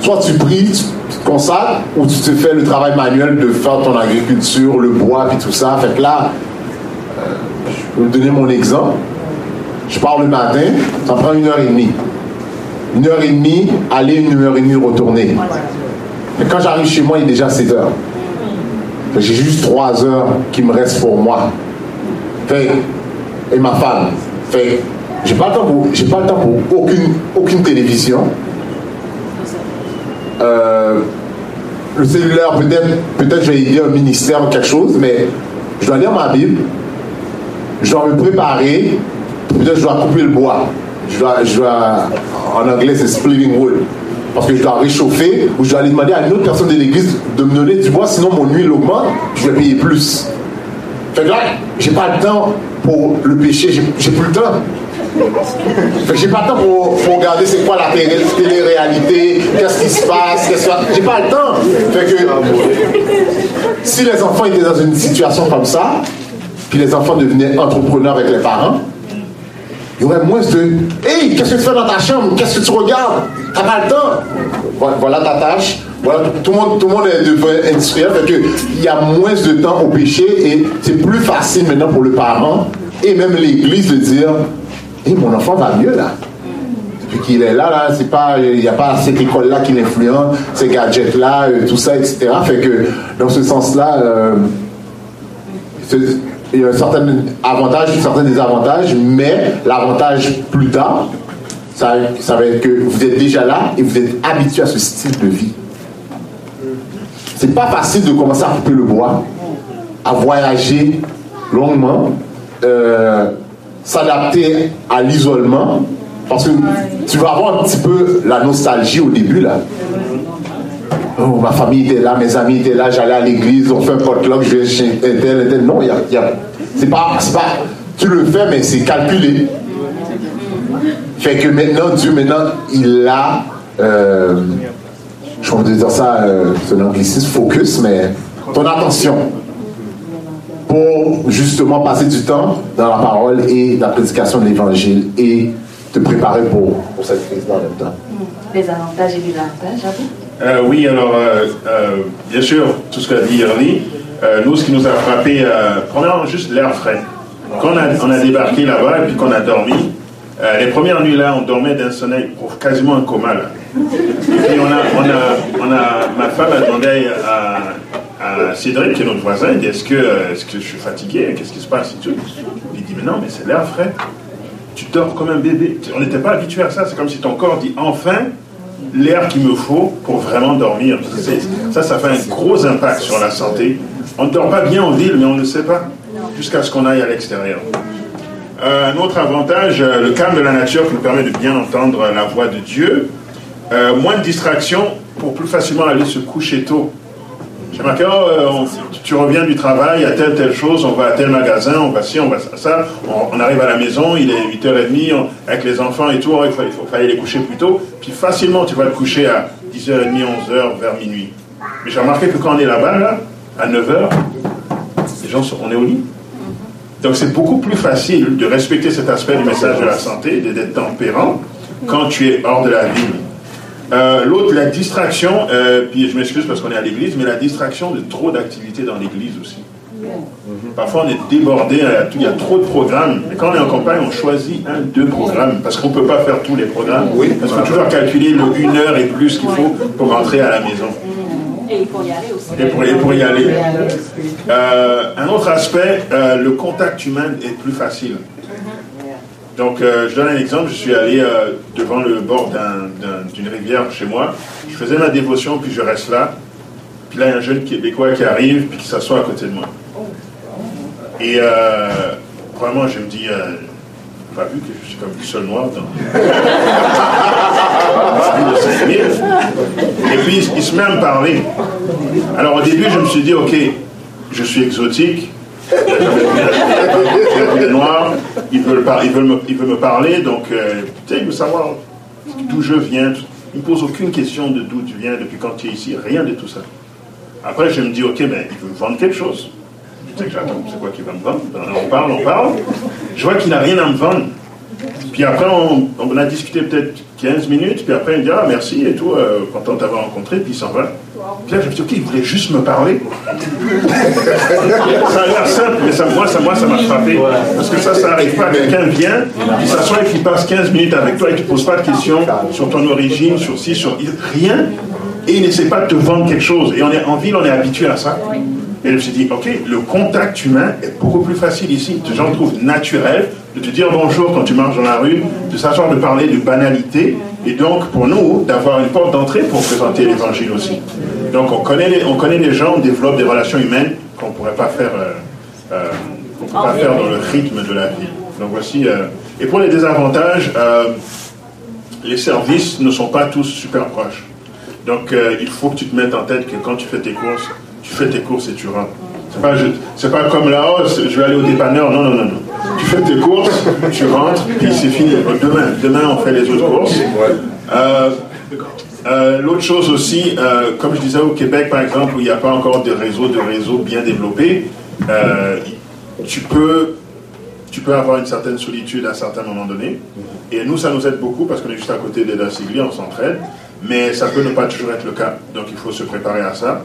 soit tu pries, tu te consacres, ou tu te fais le travail manuel de faire ton agriculture, le bois, puis tout ça. Fait que là, euh, je peux vous donner mon exemple. Je pars le matin, ça prend une heure et demie. Une heure et demie, aller, une heure et demie, retourner. Et quand j'arrive chez moi, il est déjà 7 heures. J'ai juste 3 heures qui me restent pour moi. Fait, et ma femme. Fait, j'ai pas le temps pour, j'ai pas le temps pour aucune, aucune télévision. Euh, le cellulaire, peut-être, peut-être je vais aider un ministère ou quelque chose, mais je dois lire ma Bible, je dois me préparer, peut-être je dois couper le bois. Je dois, je dois, en anglais c'est splitting wood. Parce que je dois réchauffer ou je dois aller demander à une autre personne de l'église de me donner du bois, sinon mon huile augmente, je vais payer plus. Fait que j'ai pas le temps pour le péché, j'ai plus le temps. Fait que j'ai pas le temps pour, regarder c'est quoi la télé- télé-réalité, qu'est-ce qui se passe, qu'est-ce que j'ai pas le temps. Si les enfants étaient dans une situation comme ça, puis les enfants devenaient entrepreneurs avec les parents, il y aurait moins de Hey, qu'est-ce que tu fais dans ta chambre? Qu'est-ce que tu regardes? T'as pas le temps Voilà, ta tâche. Voilà, tout, le monde, tout le monde est devenu industriel. Fait il y a moins de temps au péché et c'est plus facile maintenant pour le parent et même l'église de dire Hey, mon enfant va mieux là. Depuis qu'il est là, là, pas, il n'y a pas cette école-là qui l'influence, ces gadgets-là, euh, tout ça, etc. Fait que dans ce sens-là, euh, il y a un certain avantage, un certain désavantage, mais l'avantage plus tard, ça, ça va être que vous êtes déjà là et vous êtes habitué à ce style de vie. C'est pas facile de commencer à couper le bois, à voyager longuement, euh, s'adapter à l'isolement, parce que tu vas avoir un petit peu la nostalgie au début là. Ma famille était là, mes amis étaient là, j'allais à l'église, on fait un potluck, je vais chez tel, tel. Non, y a, y a- c'est pas, pas, tu le fais, mais c'est calculé. Fait que maintenant, Dieu, maintenant, il a, euh, je vais dire ça, euh, c'est un anglicisme, focus, mais ton attention pour justement passer du temps dans la parole et la prédication de l'évangile et te préparer pour, pour cette crise en même temps. Les avantages et désavantages, à vous Euh, oui, alors, euh, euh, bien sûr, tout ce qu'a dit Ernie, nous, ce qui nous a frappé, premièrement, juste l'air frais. Quand on a, débarqué là-bas et puis qu'on a dormi, les premières nuits là, on dormait d'un sommeil quasiment un coma. Et puis on a, on a, ma femme a demandé à, à Cédric, qui est notre voisin, est-ce que, est-ce que je suis fatigué Qu'est-ce qui se passe et tout. Il dit, mais non, mais c'est l'air frais. Tu dors comme un bébé. On n'était pas habitué à ça. C'est comme si ton corps dit, enfin, l'air qu'il me faut pour vraiment dormir. Ça, ça fait un gros impact sur la santé. On ne dort pas bien en ville, mais on ne sait pas, jusqu'à ce qu'on aille à l'extérieur. Euh, un autre avantage, euh, le calme de la nature qui nous permet de bien entendre la voix de Dieu. Euh, moins de distractions pour plus facilement aller se coucher tôt. J'ai marqué, oh, on- tu- reviens du travail, a telle, telle chose, on va à tel magasin, on va ci, on va ça. On, arrive à la maison, il est 8h30, on- avec les enfants et tout, il faut, il faut fallait les coucher plus tôt. Puis facilement, tu vas te coucher à 10h30, 11h, vers minuit. Mais j'ai remarqué que quand on est là-bas, là, à 9h, les gens sont, on est au lit. Donc c'est beaucoup plus facile de respecter cet aspect du message de la santé, d'être tempérant, quand tu es hors de la ville. Euh, L'autre, la distraction, euh, puis je m'excuse parce qu'on est à l'église, mais la distraction de trop d'activités dans l'église aussi. Parfois, on est débordé, il y a trop de programmes. Mais quand on est en campagne, on choisit un, deux programmes, parce qu'on ne peut pas faire tous les programmes. Oui. Parce qu'on peut toujours calculer le une heure et plus qu'il faut pour rentrer à la maison. Et faut y aller aussi. Et pour, et pour y aller. Euh, un autre aspect, euh, le contact humain est plus facile. Donc, euh, je donne un exemple. Je suis allé euh, devant le bord d'un- d'un- d'une rivière chez moi. Je faisais ma dévotion, puis je reste là. Puis là, il y a un jeune Québécois qui arrive, puis qui s'assoit à côté de moi. Et euh, vraiment, je me dis, euh, pas vu que je suis comme le seul noir dans de 5000. Et puis, il se met à me parler. Alors, au début, je me suis dit, OK, je suis exotique. Noir, il veut, me, me parler, donc euh, tu sais, il veut savoir d'où je viens. Il ne pose aucune question de d'où tu viens, depuis quand tu es ici, rien de tout ça. Après, je me dis, ok, mais il veut me vendre quelque chose. Tu sais que c'est quoi qu'il va me vendre? On parle, on parle. Je vois qu'il n'a rien à me vendre. Puis après, on, on a discuté peut-être 15 minutes, puis après, il me dit Ah, merci et tout, euh, content de t'avoir rencontré, puis il s'en va. Puis là, je me suis dit Ok, il voulait juste me parler. ça a l'air simple, mais ça, moi, ça moi, ça m'a frappé. Parce que ça, ça n'arrive pas. Quelqu'un vient, il s'assoit et qu'il passe 15 minutes avec toi et qu'il ne pose pas de questions sur ton origine, sur ci, sur rien. Et il n'essaie pas de te vendre quelque chose. Et on est, en ville, on est habitué à ça. Et je me suis dit, ok, le contact humain est beaucoup plus facile ici. Les gens trouvent naturel de te dire bonjour quand tu marches dans la rue, de s'asseoir, de parler de banalité. Et donc, pour nous, d'avoir une porte d'entrée pour présenter l'évangile aussi. Donc, on connaît, les, on connaît les gens, on développe des relations humaines qu'on ne pourrait pas faire, euh, euh, pas faire dans le rythme de la vie. Donc, voici. euh, et pour les désavantages, les services ne sont pas tous super proches. Donc, il faut que tu te mettes en tête que quand tu fais tes courses, tu fais tes courses et tu rentres. C'est pas, pas comme oh, c'est- je vais aller au dépanneur. Non, non, non, non. Tu fais tes courses, tu rentres, puis c'est fini. Demain, demain, on fait les autres courses. Euh, euh, L'autre chose aussi, euh, comme je disais au Québec, par exemple, où il n'y a pas encore de réseau, de réseau bien développé, euh, tu peux tu peux avoir une certaine solitude à un certain moment donné. Et nous, ça nous aide beaucoup parce qu'on est juste à côté des Sigli, on s'entraide. Mais ça peut ne pas toujours être le cas. Donc il faut se préparer à ça.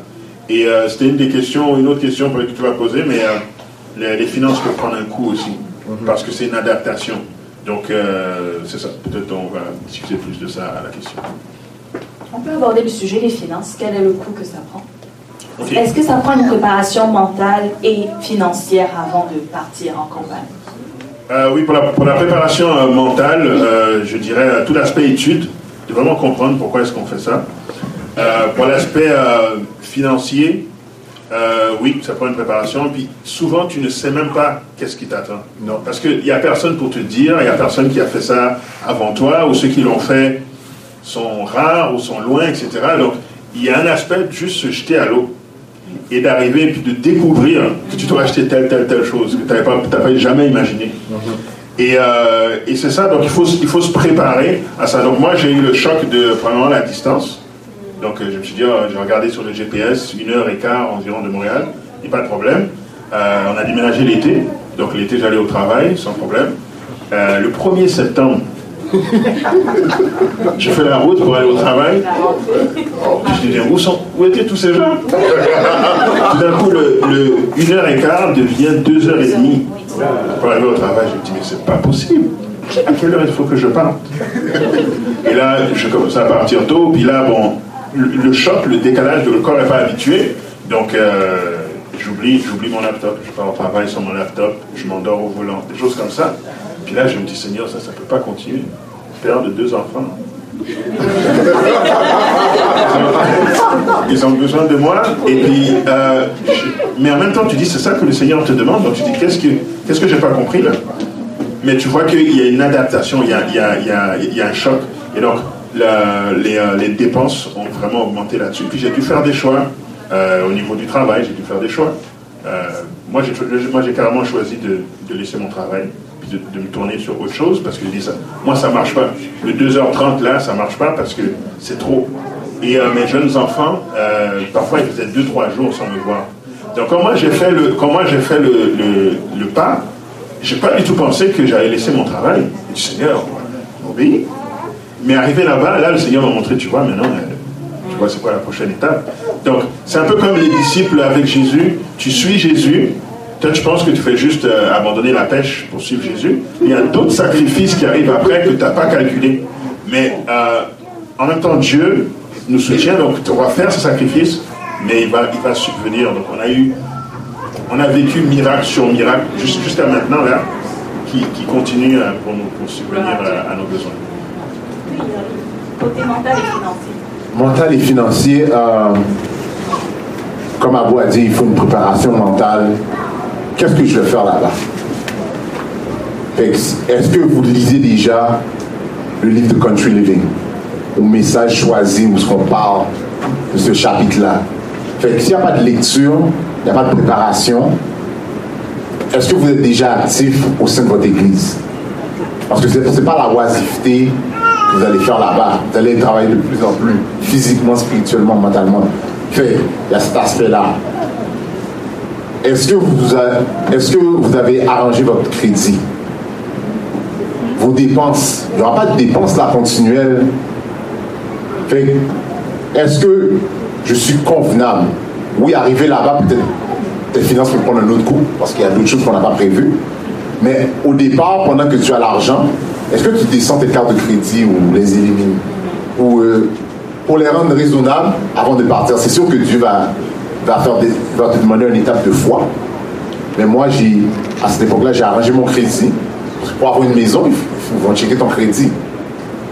Et euh, c'était une des questions, une autre question que tu vas poser, mais euh, les, les finances peuvent prendre un coup aussi. Parce que c'est une adaptation. Donc euh, c'est ça. Peut-être on va discuter plus de ça à la question. On peut aborder le sujet des finances. Quel est le coût que ça prend? Est-ce que ça prend une préparation mentale et financière avant de partir en campagne? Euh, oui, pour la, pour la préparation euh, mentale, euh, je dirais euh, tout l'aspect étude, de vraiment comprendre pourquoi est-ce qu'on fait ça. Euh, pour l'aspect euh, financier, euh, oui, ça prend une préparation. Puis souvent, tu ne sais même pas qu'est-ce qui t'attend. Non. Parce qu'il n'y a personne pour te dire, il n'y a personne qui a fait ça avant toi, ou ceux qui l'ont fait sont rares ou sont loin, etc. Donc, il y a un aspect de juste se jeter à l'eau et d'arriver puis de découvrir que tu dois acheter telle, telle, telle chose que tu n'avais pas, t'avais jamais imaginé. Et, euh, et c'est ça, donc il faut, il faut se préparer à ça. Donc moi, j'ai eu le choc de, premièrement, la distance. Donc euh, je me suis dit, oh, j'ai regardé sur le GPS, une heure et quart environ de Montréal, et pas de problème. Euh, on a déménagé l'été, donc l'été j'allais au travail sans problème. Euh, le 1er septembre, je fais la route pour aller au travail. Je dis, où, sont, où étaient tous ces gens? Tout d'un coup, le, le une heure et quart devient deux heures et demie pour arriver au travail. Je me dis, mais c'est pas possible. À quelle heure il faut que je parte? Et là, je commence à partir tôt. Puis là, bon, le, choc, le décalage, le corps n'est pas habitué. Donc, euh, j'oublie, j'oublie mon laptop. Je pars au travail sans mon laptop. Je m'endors au volant. Des choses comme ça. Puis là, je me dis, Seigneur, ça, ça peut pas continuer. Père de deux enfants. Ils ont besoin de moi. Et puis, euh, je- mais en même temps, tu dis, c'est ça que le Seigneur te demande. Donc tu dis, qu'est-ce que, qu'est-ce que j'ai pas compris là? Mais tu vois qu'il y a une adaptation, il y a, il y a- il y a- il y a un choc. Et donc, euh, les dépenses ont vraiment augmenté là-dessus. Puis j'ai dû faire des choix. Euh, au niveau du travail, j'ai dû faire des choix. Euh, moi, j'ai, carrément choisi de, laisser mon travail, puis de, me tourner sur autre chose, parce que je dis ça. Moi, ça marche pas. Le 2h30 là, ça marche pas parce que c'est trop. Et mes jeunes enfants, parfois, ils faisaient 2-3 jours sans me voir. Donc, quand moi, j'ai fait le, quand moi, j'ai fait le, le, le pas, pas du tout pensé que j'allais laisser mon travail. Et du Seigneur, obéis. Mais arrivé là-bas, là, le Seigneur m'a montré, tu vois, maintenant, euh, tu vois, c'est quoi la prochaine étape. Donc, c'est un peu comme les disciples avec Jésus. Tu suis Jésus. Toi, tu penses que tu fais juste euh, abandonner la pêche pour suivre Jésus. Il y a d'autres sacrifices qui arrivent après que tu n'as pas calculé. Mais euh, en même temps, Dieu nous soutient, donc tu vas faire ce sacrifice, mais il va, il va subvenir. Donc, on a eu, on a vécu miracle sur miracle jus- jusqu'à maintenant, là, qui, qui continue pour, nous, pour subvenir euh, à nos besoins. Côté mental et financier. Mental et financier, euh, comme Abou a dit, il faut une préparation mentale. Qu'est-ce que je vais faire là-bas? Est-ce que vous lisez déjà le livre de Country Living? Au message choisi où on parle de ce chapitre-là? Fait s'il n'y a pas de lecture, il n'y a pas de préparation, est-ce que vous êtes déjà actif au sein de votre église? Parce que ce n'est pas la oisiveté vous allez faire là-bas. Vous allez travailler de plus en plus physiquement, spirituellement, mentalement. Fait, il y a cet aspect-là. Est-ce que, vous avez arrangé votre crédit? Vos dépenses. Il n'y aura pas de dépenses là continuelles. Fait est-ce que je suis convenable? Oui, arriver là-bas, peut-être tes finances peuvent prendre un autre coup parce qu'il y a d'autres choses qu'on n'a pas prévues. Mais au départ, pendant que tu as l'argent, est-ce que tu descends tes cartes de crédit ou les élimines Ou euh, pour les rendre raisonnables avant de partir C'est sûr que Dieu va, va, te demander une étape de foi. Mais moi, j'ai, à cette époque-là, j'ai arrangé mon crédit. Pour avoir une maison, ils vont checker ton crédit.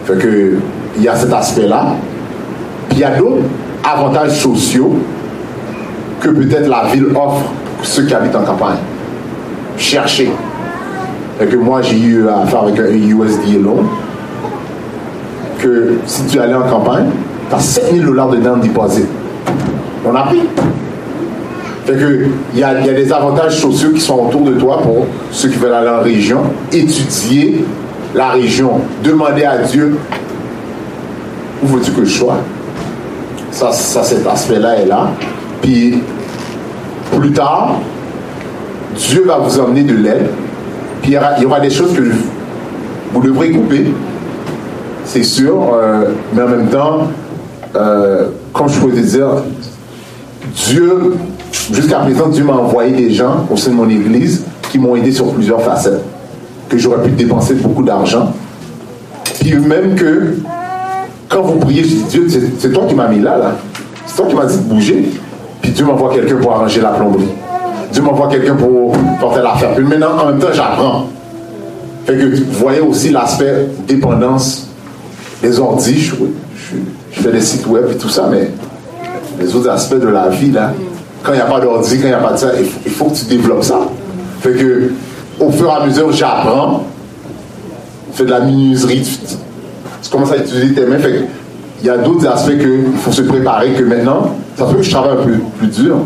Il y a cet aspect-là. Puis il y a d'autres avantages sociaux que peut-être la ville offre pour ceux qui habitent en campagne. Chercher. Et que moi, j'ai eu affaire avec un USD loan. Que si tu allais en campagne, tu as 7000 dollars de down deposit. On a pris. Fait que il y, a, des avantages sociaux qui sont autour de toi pour ceux qui veulent aller en région, étudier la région, demander à Dieu où veux-tu que je sois. Ça cet aspect-là est là. Puis plus tard, Dieu va vous emmener de l'aide. Puis il y, aura, des choses que vous devrez couper, c'est sûr. Euh, mais en même temps, euh, comme je pouvais dire, Dieu, jusqu'à présent, Dieu m'a envoyé des gens au sein de mon église qui m'ont aidé sur plusieurs facettes. Que j'aurais pu dépenser beaucoup d'argent. Puis même que quand vous priez, je dis Dieu, c'est toi qui m'as mis là, là. C'est toi qui m'as dit de bouger. Puis Dieu m'envoie quelqu'un pour arranger la plomberie. Dieu m'envoie quelqu'un pour porter l'affaire. Maintenant, en même temps, j'apprends. Fait que vous voyez aussi l'aspect dépendance des ordi. Je, fais des sites web et tout ça, mais les autres aspects de la vie, là, quand il n'y a pas d'ordi, quand il n'y a pas de ça, il faut, que tu développes ça. Fait que, au fur et à mesure, j'apprends. Fais de la minuserie, tu, tu commences à utiliser tes mains. Fait il y a d'autres aspects qu'il faut se préparer que maintenant, ça peut que je travaille un peu plus dur.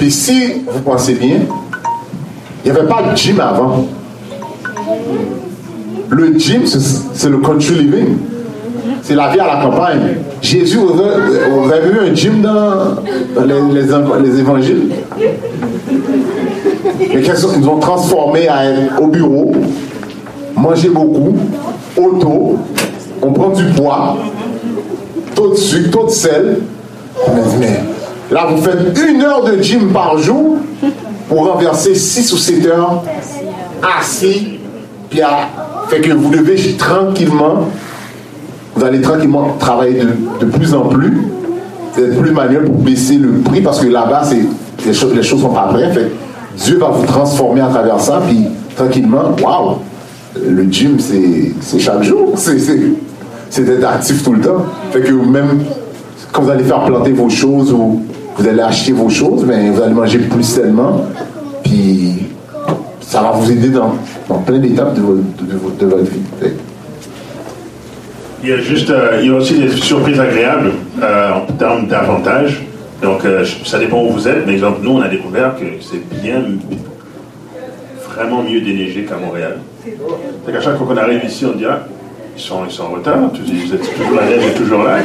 Puis si vous pensez bien, il n'y avait pas de gym avant. Le gym, c'est le country living. C'est la vie à la campagne. Jésus, avez vu un gym dans, les, évangiles Mais qu'est-ce qu'ils ont transformé à être au bureau, manger beaucoup, auto, on prend du poids, tout de sucre, tout de sel. mais là, vous faites une heure de gym par jour pour renverser 6 ou 7 heures assis, puis fait que vous devez tranquillement, vous allez tranquillement travailler de, plus en plus, vous plus manuel pour baisser le prix parce que là-bas, les, choses, choses sont pas. Fait, Dieu va vous transformer à travers ça, puis tranquillement, waouh, le gym, c'est chaque jour. C'est c'est d'être actif tout le temps. Fait que même quand vous allez faire planter vos choses ou vous allez acheter vos choses, mais vous allez manger plus sainement. Puis ça va vous aider dans, plein d'étapes de, votre vie. Il y a juste, euh, il y a aussi des surprises agréables euh, en termes d'avantages. Donc, euh, ça dépend où vous êtes. Mais exemple, nous, on a découvert que c'est bien, vraiment mieux déneigé qu'à Montréal. C'est qu'à chaque fois qu'on arrive ici, on dit ah, ils sont, ils sont en retard. Tu vous êtes toujours, la neige est toujours là.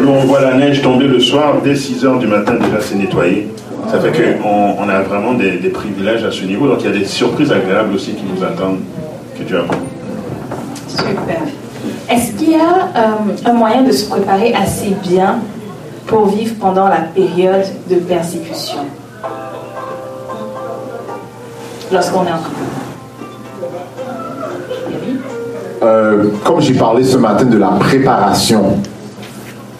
Nous, on voit la neige tomber le soir, dès 6 h du matin, déjà c'est nettoyé. Ça fait qu'on on a vraiment des, privilèges à ce niveau. Donc il y a des surprises agréables aussi qui nous attendent, que Dieu a. Super. Est-ce qu'il y a euh, un moyen de se préparer assez bien pour vivre pendant la période de persécution? Lorsqu'on est en Euh, comme j'ai parlé ce matin de la préparation,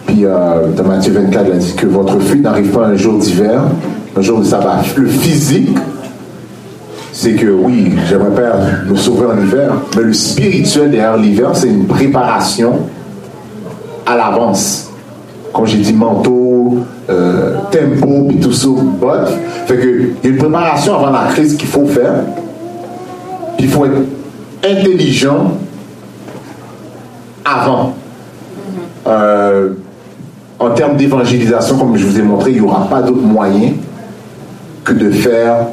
puis euh, dans Matthieu 24, il a dit que votre fuite n'arrive pas un jour d'hiver, un jour de sabbat. Le physique, c'est que oui, j'aimerais pas me sauver en hiver, mais le spirituel derrière l'hiver, c'est une préparation à l'avance. Comme j'ai dit, manteau, euh, tempo, puis tout ça, but. Fait que, il y a une préparation avant la crise qu'il faut faire. Puis il faut être intelligent avant. Euh, en termes d'évangélisation, comme je vous ai montré, il n'y aura pas d'autre moyen que de faire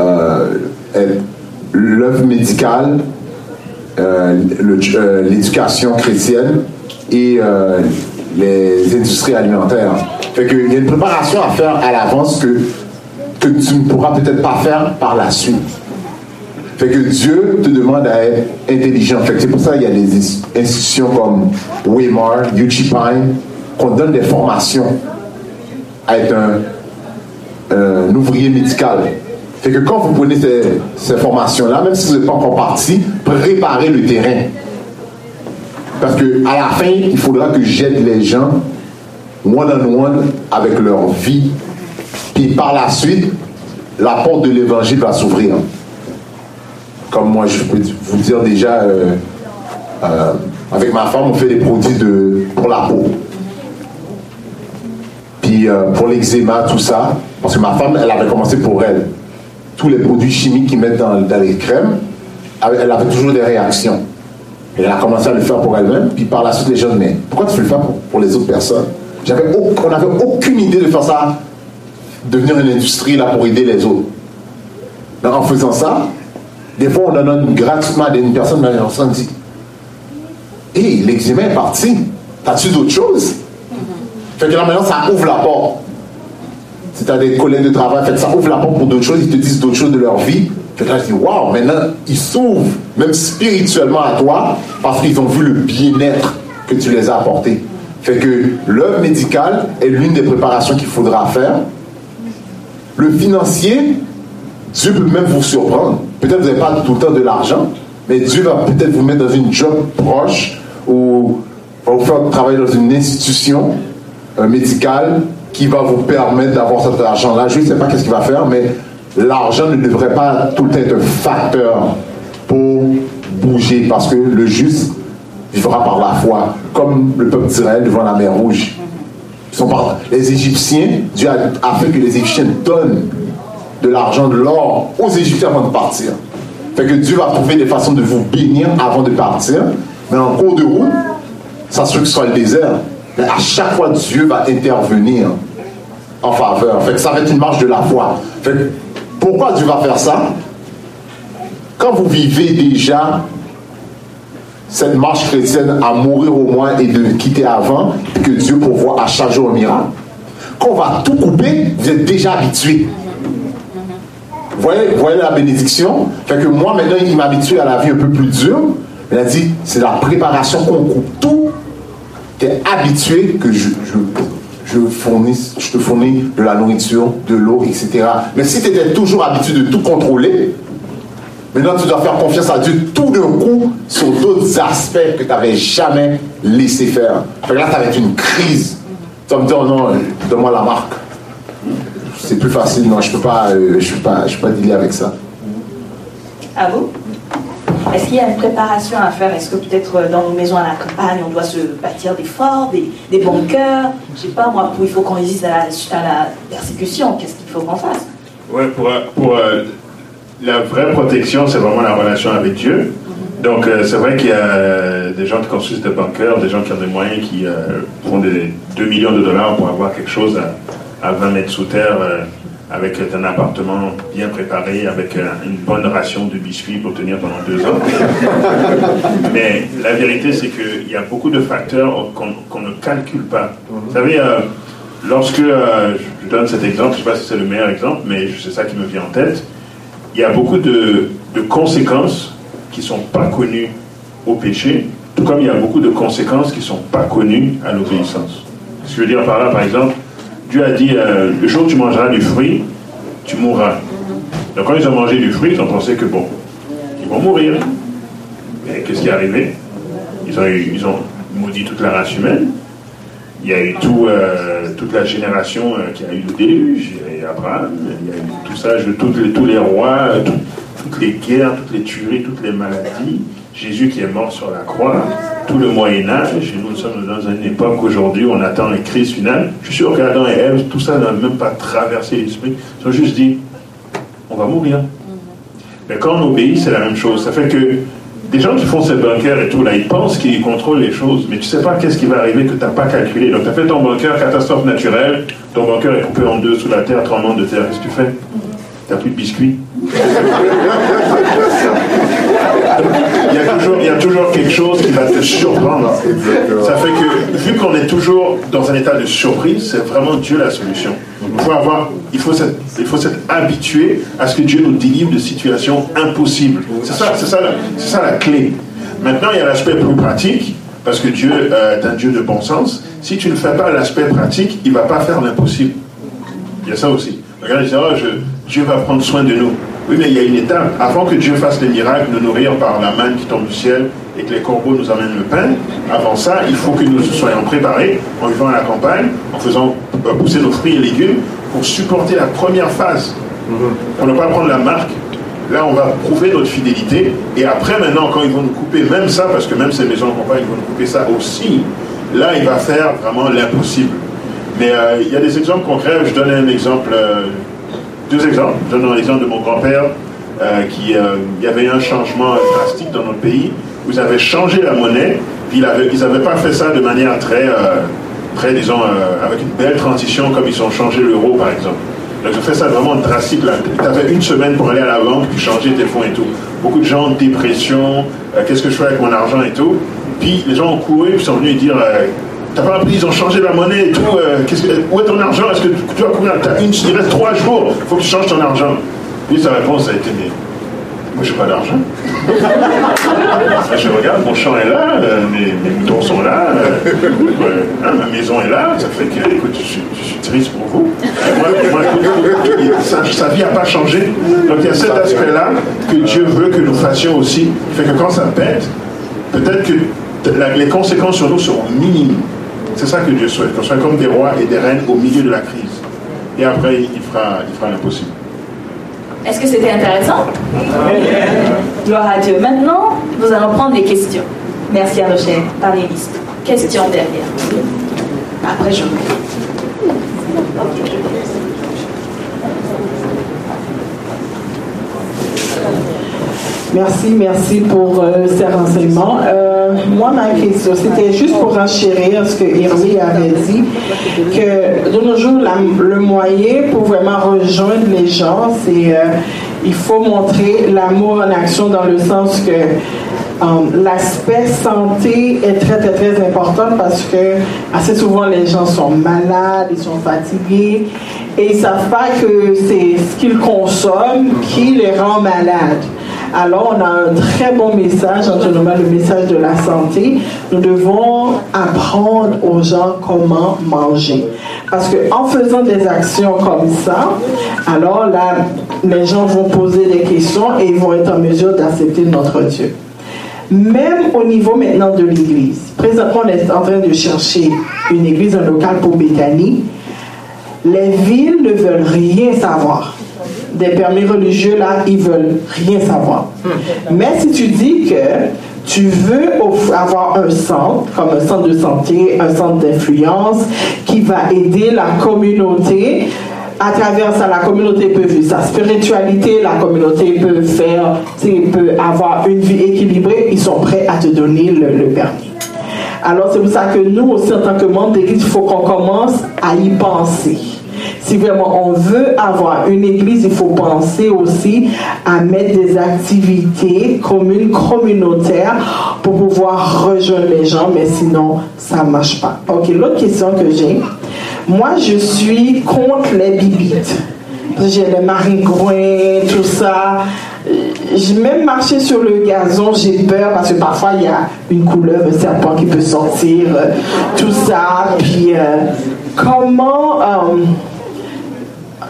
euh, l'œuvre médicale, euh, l'éducation chrétienne et les industries alimentaires. Fait y a une préparation à faire à l'avance que tu ne pourras peut-être pas faire par la suite. Fait que Dieu te demande à être intelligent. Fait que c'est pour ça qu'il y a des institutions comme Weimar, Pine, qu'on donne des formations à être un, ouvrier médical. Fait que quand vous prenez ces, ces formations-là, même si vous n'êtes pas encore parti, préparez le terrain. Parce que à la fin, il faudra que j'aide les gens one-on-one avec leur vie. Puis par la suite, la porte de l'évangile va s'ouvrir. Comme moi, je peux vous dire déjà, euh, euh, avec ma femme, on fait des produits de, pour la peau. Puis euh, pour l'eczéma, tout ça, parce que ma femme, elle avait commencé pour elle. Tous les produits chimiques qu'ils mettent dans, les crèmes, elle avait toujours des réactions. elle a commencé à le faire pour elle-même, puis par la suite, les gens, mais pourquoi tu fais le faire pour, les autres personnes? On n'avait aucune idée de faire ça, devenir une industrie là pour aider les autres. Mais en faisant ça, des fois, on en donne gratuitement à une personne, mais on dit Hé, l'examen est parti. T'as-tu d'autres choses? Fait que là, maintenant, ça ouvre la porte. Si tu as des collègues de travail, fait que ça ouvre la porte pour d'autres choses, ils te disent d'autres choses de leur vie. Fait que là, je dis Waouh, maintenant, ils s'ouvrent, même spirituellement à toi, parce qu'ils ont vu le bien-être que tu les as apportés. Fait que l'œuvre médicale est l'une des préparations qu'il faudra faire. Le financier, Dieu peut même vous surprendre. Peut-être que vous n'avez pas tout le temps de l'argent, mais Dieu va peut-être vous mettre dans une job proche ou va vous faire travailler dans une institution euh, médicale qui va vous permettre d'avoir cet argent-là. Je ne sais pas qu'est-ce qu'il va faire, mais l'argent ne devrait pas tout le temps être un facteur pour bouger parce que le juste vivra par la foi, comme le peuple d'Israël devant la mer Rouge. Les Égyptiens, Dieu a fait que les Égyptiens donnent de l'argent, de l'or aux Égyptiens avant de partir. Fait que Dieu va trouver des façons de vous bénir avant de partir. Mais en cours de route, ça se que ce soit le désert. Mais à chaque fois, Dieu va intervenir en faveur. Fait que ça va être une marche de la foi. Fait que, pourquoi Dieu va faire ça? Quand vous vivez déjà cette marche chrétienne à mourir au moins et de quitter avant, que Dieu pourvoit à chaque jour un miracle, quand on va tout couper, vous êtes déjà habitué. Vous voyez, la bénédiction Fait que moi, maintenant, il m'habitue à la vie un peu plus dure. Il a dit, c'est la préparation qu'on coupe tout. Tu es habitué que je, je, fournisse, je te fournis de la nourriture, de l'eau, etc. Mais si tu étais toujours habitué de tout contrôler, maintenant tu dois faire confiance à Dieu tout d'un coup sur d'autres aspects que tu n'avais jamais laissé faire. Fait que là, tu une crise. Tu me dire, oh non, donne-moi la marque c'est plus facile. Non, je peux pas, euh, je peux pas, je peux pas dealer avec ça. À vous Est-ce qu'il y a une préparation à faire? Est-ce que peut-être euh, dans nos maisons à la campagne, on doit se bâtir des forts, des, des bunkers? Je sais pas, moi, il faut qu'on résiste à la, persécution? Qu'est-ce qu'il faut qu'on fasse? Ouais, pour, pour euh, la vraie protection, c'est vraiment la relation avec Dieu. Donc, c'est vrai qu'il y a des gens qui construisent des bunkers, des gens qui ont des moyens, qui font des 2 millions de dollars pour avoir quelque chose à, à 20 mètres sous terre euh, avec un appartement bien préparé, avec euh, une bonne ration de biscuits pour tenir pendant deux ans. Mais la vérité, c'est qu'il y a beaucoup de facteurs qu'on ne calcule pas. Vous savez, euh, lorsque, je donne cet exemple, je ne sais pas si c'est le meilleur exemple, mais c'est ça qui me vient en tête, il y a beaucoup de, de conséquences qui ne sont pas connues au péché, tout comme il y a beaucoup de conséquences qui ne sont pas connues à l'obéissance. Ce que je veux dire par là, par exemple, Dieu a dit, euh, le jour où tu mangeras du fruit, tu mourras. Donc quand ils ont mangé du fruit, ils ont pensé que bon, ils vont mourir. Mais qu'est-ce qui est arrivé? Ils ont, ils ont maudit toute la race humaine. Il y a eu tout, euh, toute la génération euh, qui a eu le déluge. Il y a Abraham, il y a eu tout ça, tous les rois, toutes les guerres, toutes les tueries, toutes les maladies. Jésus qui est mort sur la croix tout le Moyen Âge, et nous sommes dans une époque aujourd'hui où on attend une crise finale. Je suis sûr qu'Adam et Ève, tout ça n'a même pas traversé l'esprit. Ils ont juste dit, on va mourir. Mais quand on obéit, c'est la même chose. Ça fait que des gens qui font ces bunkers et tout, là, ils pensent qu'ils contrôlent les choses, mais tu sais pas qu'est-ce qui va arriver que tu n'as pas calculé. Donc tu as fait ton bunker, catastrophe naturelle, ton bunker est coupé en deux sous la terre, tremblement de terre, qu'est-ce que tu fais? Tu n'as plus de biscuits? il, y a toujours, il y a toujours quelque chose qui va te surprendre. Ça fait que, vu qu'on est toujours dans un état de surprise, c'est vraiment Dieu la solution. Il faut avoir, il faut s'être, habitué à ce que Dieu nous délivre de situations impossibles. C'est ça, ça, ça la clé. Maintenant, il y a l'aspect plus pratique, parce que Dieu euh, est un Dieu de bon sens. Si tu ne fais pas l'aspect pratique, il ne va pas faire l'impossible. Il y a ça aussi. Regarde, oh, je- Dieu va prendre soin de nous. Oui, mais il y a une étape. Avant que Dieu fasse les miracles, nous nourrir par la manne qui tombe du ciel et que les corbeaux nous amènent le pain, avant ça, il faut que nous soyons préparés en vivant à la campagne, en faisant euh, pousser nos fruits et légumes pour supporter la première phase. Pour ne pas prendre la marque. Là, on va prouver notre fidélité. Et après, maintenant, quand ils vont nous couper même ça, parce que même ces maisons en campagne, ils vont nous couper ça aussi, là, il va faire vraiment l'impossible. Mais euh, il y a des exemples concrets. Je donne un exemple, euh, deux exemples. Je donne l'exemple de mon grand-père, euh, qui euh, y avait un changement drastique dans notre pays. Vous avez changé la monnaie, puis ils n'avaient pas fait ça de manière très, euh, très disons, avec une belle transition comme ils ont changé l'euro, par exemple. Donc, ils ont fait ça vraiment drastique. Tu avais une semaine pour aller à la banque, puis changer tes fonds et tout. Beaucoup de gens, dépression, euh, qu'est-ce que je fais avec mon argent et tout. Puis les gens ont couru, puis sont venus dire T'as pas appris, ils ont changé la monnaie et tout. euh, que- où est ton argent? Est-ce que tu tu dois courir T'as? Une, Il reste trois jours, il faut que tu changes ton argent. Puis sa réponse a été Mais moi, j'ai pas d'argent. je regarde, mon champ est là, euh, mes, mes moutons sont là, euh, hein, ma maison est là. Ça fait que, écoute, je, suis- je suis triste pour vous. Moi, sa, sa vie n'a pas changé. Donc il y a cet aspect-là que Dieu veut que nous fassions aussi. Fait que quand ça pète, peut-être que les conséquences sur nous seront minimes. C'est ça que Dieu souhaite, qu'on soit comme des rois et des reines au milieu de la crise. Et après, il fera, il fera l'impossible. Est-ce que c'était intéressant? Gloire à Dieu. Maintenant, nous allons prendre des questions. Merci à nos chers panélistes. Questions derrière. Après, je. Merci, merci pour euh, ces renseignements. Euh, moi, ma question, c'était juste pour enchérir ce que Hervé avait dit, que de nos jours, le moyen pour vraiment rejoindre les gens, c'est euh, il faut montrer l'amour en action dans le sens que euh, l'aspect santé est très, très, très important parce que assez souvent, les gens sont malades, ils sont fatigués et ils ne savent pas que c'est ce qu'ils consomment qui les rend malades. Alors, on a un très bon message, en général, le message de la santé. Nous devons apprendre aux gens comment manger. Parce qu'en faisant des actions comme ça, alors là, les gens vont poser des questions et ils vont être en mesure d'accepter notre Dieu. Même au niveau maintenant de l'Église. Présentement, on est en train de chercher une église, un local pour Béthanie. Les villes ne veulent rien savoir. Des permis religieux, là, ils veulent rien savoir. Mais si tu dis que tu veux avoir un centre, comme un centre de santé, un centre d'influence, qui va aider la communauté, à travers ça, la communauté peut vivre sa spiritualité, la communauté peut faire, peut avoir une vie équilibrée, ils sont prêts à te donner le, le permis. Alors c'est pour ça que nous aussi en tant que membres d'église, il faut qu'on commence à y penser. Si vraiment on veut avoir une église, il faut penser aussi à mettre des activités communes, communautaires pour pouvoir rejoindre les gens, mais sinon ça ne marche pas. Ok, l'autre question que j'ai, moi je suis contre les bibites. J'ai les maringouins, tout ça. J'ai même marché sur le gazon, j'ai peur parce que parfois il y a une couleuvre, un serpent qui peut sortir, euh, tout ça. Puis euh, comment. euh, comment si je vais parler anglais, but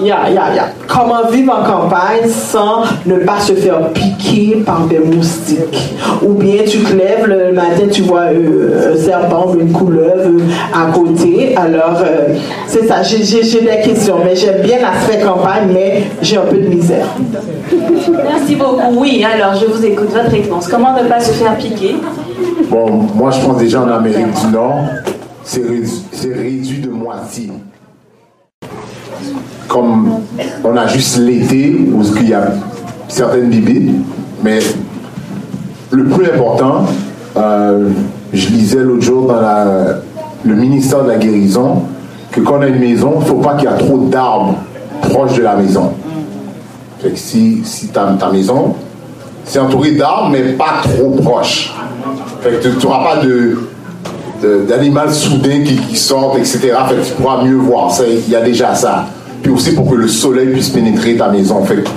yeah, yeah, yeah. Comment vivre en campagne sans ne pas se faire piquer par des moustiques? Ou bien tu te lèves le matin, tu vois euh, un serpent ou une couleuvre à côté. Alors, euh, c'est ça, j'ai j'ai- j'ai des questions, mais j'aime bien l'aspect campagne, mais j'ai un peu de misère. Merci beaucoup. Oui, alors je vous écoute. Votre réponse. Comment ne pas se faire piquer? Bon, moi je pense déjà en Amérique du Nord, c'est réduit de moitié. Comme on a juste l'été où il y a certaines bibites, mais le plus important, euh, je lisais l'autre jour dans le ministère de la guérison que quand on a une maison, il ne faut pas qu'il y ait trop d'arbres proches de la maison. Fait que si, si ta, ta maison, c'est entouré d'arbres, mais pas trop proche. Fait tu n'auras pas d'animal soudain qui, sortent, etc. Fait que tu pourras mieux voir. Il y a déjà ça. Puis aussi pour que le soleil puisse pénétrer ta maison. Fait que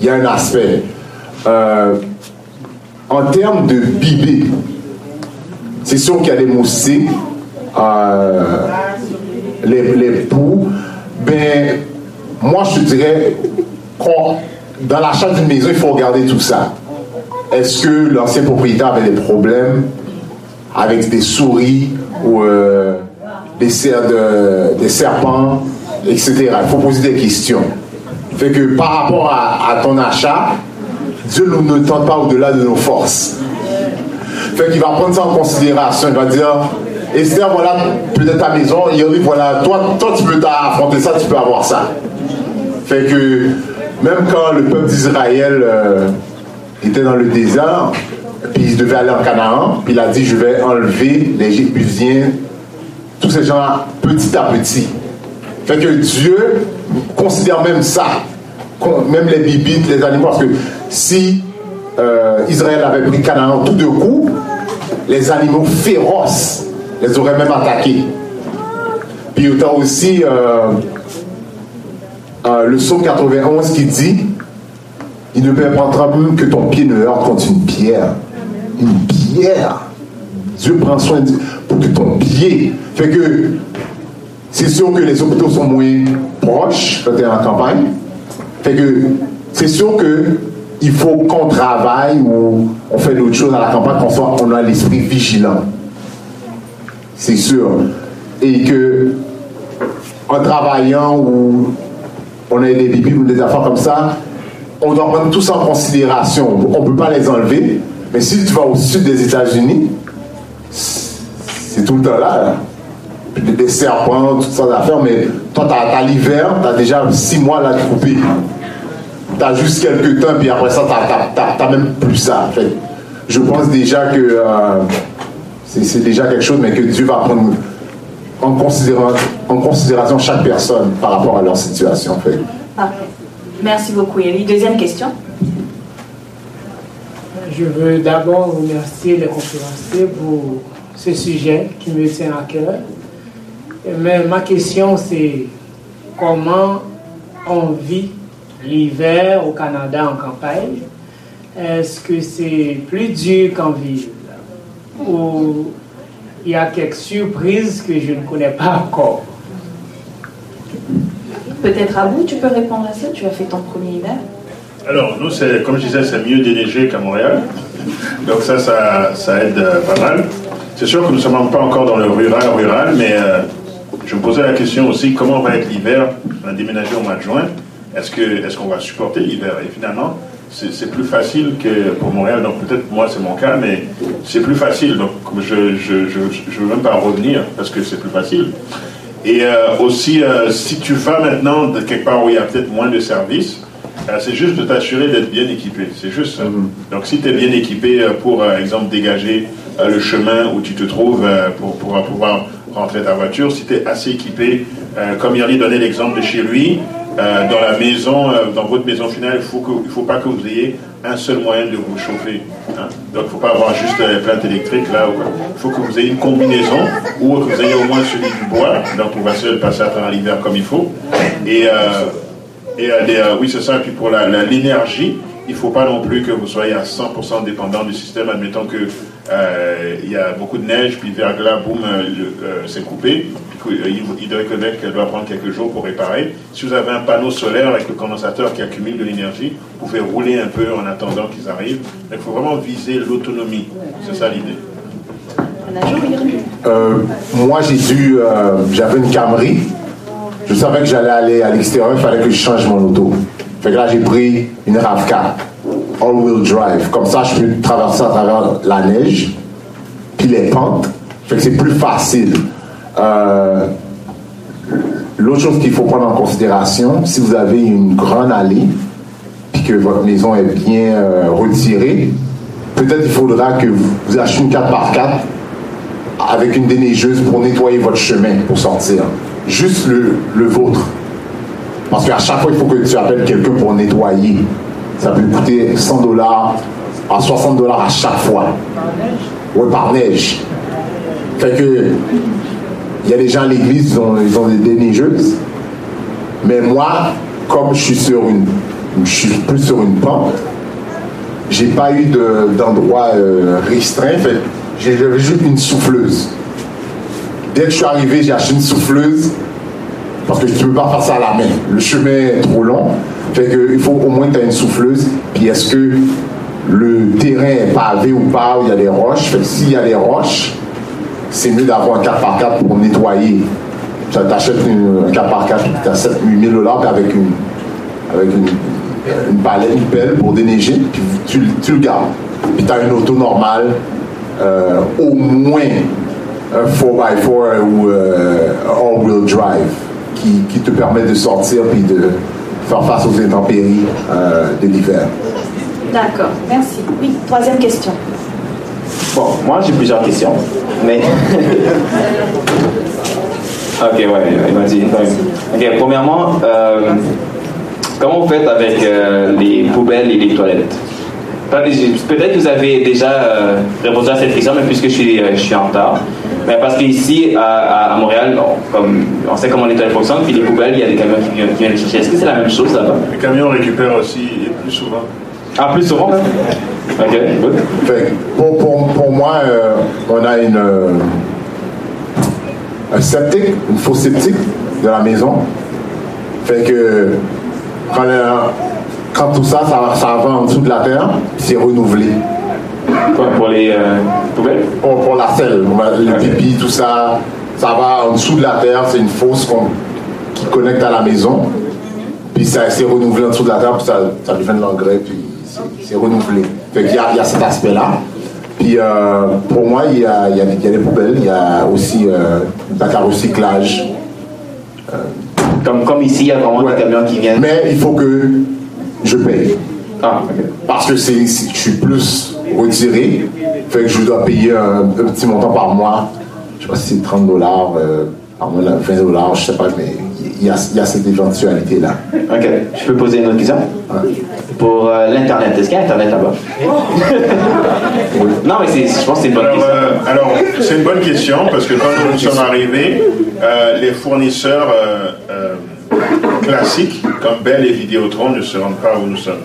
il y a un aspect. Euh, en termes de bibé, c'est sûr qu'il y a des moustiques, euh, les, les poux. Ben, moi, je dirais, qu'on- dans l'achat d'une maison, il faut regarder tout ça. Est-ce que l'ancien propriétaire avait des problèmes avec des souris ou euh, des, de- des serpents, etc. Il faut poser des questions. Fait que par rapport à, ton achat, Dieu ne ne tente pas au-delà de nos forces. Fait qu'il va prendre ça en considération. Il va dire, Esther, voilà peut-être ta maison. Il voilà, toi, toi tu peux affronter ça, tu peux avoir ça. Fait que même quand le peuple d'Israël euh, était dans le désert, puis il devait aller en Canaan, puis il a dit, je vais enlever les Jébusiens, tous ces gens-là, petit à petit. Fait que Dieu considère même ça, même les bibites, les animaux, parce que si euh, Israël avait pris Canaan tout de coup, les animaux féroces les auraient même attaqués. Puis il y a aussi euh, euh, le psaume 91 qui dit Il ne permettra même que ton pied ne heurte contre une pierre. Une pierre. Dieu prend soin pour que ton pied. Fait que c'est sûr que les hôpitaux sont moins proches, peut-être en campagne. C'est sûr que il faut qu'on travaille ou on fait d'autres choses à la campagne, qu'on soit, on a l'esprit vigilant. C'est sûr. Et que en travaillant ou on a des bébés ou des affaires comme ça, on doit prendre tout ça en considération. On ne peut pas les enlever. Mais si tu vas au sud des États-Unis, c'est tout le temps là. Des, des serpents, toutes sortes d'affaires, mais toi, tu as, l'hiver, tu as déjà six mois là de couper. Tu as juste quelques temps, puis après ça, tu n'as même plus ça. Fait je pense déjà que euh, c'est déjà quelque chose, mais que Dieu va prendre en, en considération chaque personne par rapport à leur situation. Fait. Parfait. Merci beaucoup, Eli. Deuxième question. Je veux d'abord remercier les conférenciers pour ce sujet qui me tient à cœur. Mais ma question, c'est comment on vit l'hiver au Canada en campagne? Est-ce que c'est plus dur qu'en ville? Ou il y a quelques surprises que je ne connais pas encore? Peut-être à vous, tu peux répondre à ça. Tu as fait ton premier hiver. Alors, nous, c'est, comme je disais, c'est mieux déneigé qu'à Montréal. Donc ça, ça, ça aide euh, pas mal. C'est sûr que nous ne sommes pas encore dans le rural, rural, mais euh, je me posais la question aussi, comment va être l'hiver On a déménagé au mois de juin? Est-ce, qu'on va supporter l'hiver? Et finalement, c'est, plus facile que pour Montréal. Donc peut-être moi, c'est mon cas, mais c'est plus facile. Donc je ne je, je, je veux même pas revenir parce que c'est plus facile. Et euh, aussi, euh, si tu vas maintenant de quelque part où il y a peut-être moins de services, euh, c'est juste de t'assurer d'être bien équipé. C'est juste ça. Donc, si tu es bien équipé pour, exemple, dégager le chemin où tu te trouves pour, pour pouvoir rentrer ta voiture, si tu es assez équipé, euh, comme Yerli donnait l'exemple de chez lui, euh, dans la maison, euh, dans votre maison finale, il ne faut pas que vous ayez un seul moyen de vous chauffer. hein. Donc, il ne faut pas avoir juste les plantes électriques là. Il faut que vous ayez une combinaison ou que vous ayez au moins celui du bois. Donc, on va se passer à travers l'hiver comme il faut. Et, euh, et oui, c'est ça. Et puis pour la- la- l'énergie, il faut pas non plus que vous soyez à 100% dépendant du système. Admettons que il y a beaucoup de neige, puis verglas, boum, euh, euh, c'est coupé. Euh, Hydro-Québec doit prendre quelques jours pour réparer. Si vous avez un panneau solaire avec le condensateur qui accumule de l'énergie, vous pouvez rouler un peu en attendant qu'ils arrivent. Donc il faut vraiment viser l'autonomie. C'est ça l'idée. Euh, moi, j'ai dû. euh, J'avais une Camry. Je savais que j'allais aller à l'extérieur, il fallait que je change mon auto. Fait que là, j'ai pris une RAV4, all-wheel drive. Comme ça, je peux traverser à travers la neige, puis les pentes. Fait que c'est plus facile. Euh, L'autre chose qu'il faut prendre en considération, si vous avez une grande allée, puis que votre maison est bien euh, retirée, peut-être il faudra que vous, achetiez une 4x4 avec une déneigeuse pour nettoyer votre chemin pour sortir. Juste le, le vôtre. Parce qu'à chaque fois, il faut que tu appelles quelqu'un pour nettoyer. Ça peut coûter 100 dollars à 60 dollars à chaque fois. Oui, par neige. Il y a des gens à l'église, ils ont, ont des déneigeuses. Mais moi, comme je suis sur une, je suis plus sur une pente, j'ai pas eu de- d'endroit euh, restreint. Fait j'avais juste une souffleuse. Dès que je suis arrivé, j'ai acheté une souffleuse parce que tu peux pas faire ça à la main. Le chemin est trop long. Fait que il faut au moins que tu une souffleuse. Puis est-ce que le terrain est pavé ou pas, il y a des roches? Fait s'il y a des roches, c'est mieux d'avoir un 4x4 pour nettoyer. Tu achètes un 4x4, tu as 7 000 dollars avec une, avec une, pelle pour déneiger, puis tu, tu le gardes. Puis tu as une auto normale, euh, au moins un 4x4 ou euh, all-wheel drive qui, qui te permet de sortir puis de faire face aux intempéries euh, de l'hiver. D'accord, merci. Oui, troisième question. Bon, moi j'ai plusieurs questions, mais. ok, ouais, il m'a dit. Ok, premièrement, euh, comment vous faites avec euh, les poubelles et les toilettes? Peut-être que vous avez déjà euh, répondu à cette question, mais puisque je suis, euh, je suis en retard. Mais parce qu'ici, à, à- Montréal, on, comme, on sait comment les toilettes fonctionnent, puis les poubelles, il y a des camions qui viennent, qui viennent les chercher. Est-ce que c'est la même chose là-bas? Les camions récupèrent aussi plus souvent. Ah, plus souvent Ok, good. Fait que pour, pour, pour moi, euh, on a une, euh, un septique, une fosse septique de la maison. Fait que quand, euh, quand tout ça, ça, ça va en dessous de la terre, c'est renouvelé. Quoi, pour les euh, Pour, pour la selle, on va- le pipi, tout ça, ça va en dessous de la terre, c'est une fosse qui connecte à la maison. Puis ça c'est renouvelé en dessous de la terre, puis ça, ça devient de l'engrais, puis c'est- renouvelé. Fait qu'il y a, il y a cet aspect-là. Puis euh, pour moi, il y a, il y a- il y a des poubelles, il y a aussi euh, une bac à recyclage. Comme, comme ici, il y a vraiment Ouais. des camions qui viennent. Mais il faut que je paye. Ah. Parce que c'est, c'est- je suis plus retiré, fait que je dois payer un, un petit montant par mois. Je sais pas si c'est 30 dollars par mois, là, 20 dollars, je sais pas, mais il y a, il y a cette éventualité-là. Ok, je peux poser une autre question? Pour euh, l'Internet, est-ce qu'il y a Internet là-bas? Non, mais c'est- je pense que c'est une bonne Alors, question. euh, alors, c'est une bonne question parce que quand nous sommes arrivés, euh, les fournisseurs euh, euh, classiques comme Bell et Vidéotron ne se rendent pas où nous sommes.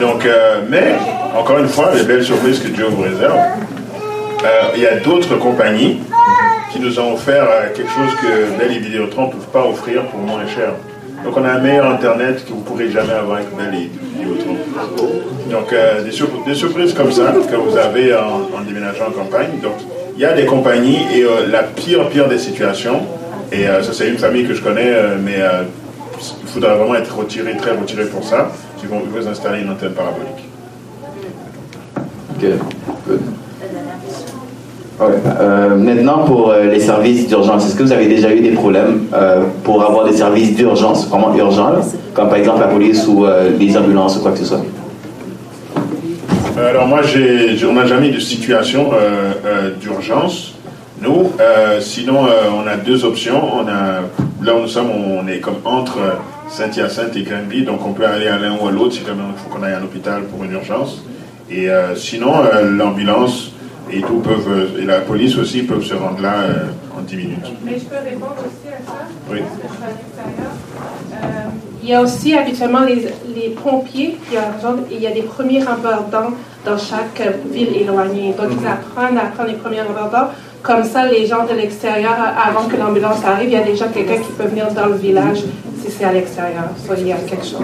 Donc, euh, mais encore une fois, les belles surprises que Dieu vous réserve. Euh, il y a d'autres compagnies qui nous ont offert euh, quelque chose que Bell et Vidéotron ne peuvent pas offrir pour moins cher. Donc on a un meilleur Internet que vous ne pourrez jamais avoir avec Bell et Vidéotron. Donc des, sur- des surprises comme ça que vous avez en, déménageant en campagne. Donc il y a des compagnies et la pire, pire des situations, et ça c'est une famille que je connais, mais il faudra vraiment être retiré, très retiré pour ça, ils vont vous installer une antenne parabolique. Ok, good. Ouais, euh, maintenant, pour euh, les services d'urgence, est-ce que vous avez déjà eu des problèmes euh, pour avoir des services d'urgence, vraiment urgents, là, comme par exemple la police ou euh, les ambulances ou quoi que ce soit? Alors moi, on n'a jamais eu de situation euh, euh, d'urgence. Nous, euh, sinon, euh, on a deux options. On a, là où nous sommes, on est comme entre Saint-Hyacinthe et Granby, donc on peut aller à l'un ou à l'autre si quand même il faut qu'on aille à l'hôpital pour une urgence. Et euh, sinon, euh, l'ambulance et tout peuvent, euh, et la police aussi peuvent se rendre là euh, en 10 minutes. Mais je peux répondre aussi à ça. Oui. il y a aussi habituellement les, les pompiers qui rejoignent et il y a des premiers rembordants dans chaque ville éloignée. Donc, ils apprennent à prendre les premiers rembordants. Comme ça, les gens de l'extérieur, avant que l'ambulance arrive, il y a déjà quelqu'un qui peut venir dans le village si c'est à l'extérieur. So, il y a quelque chose.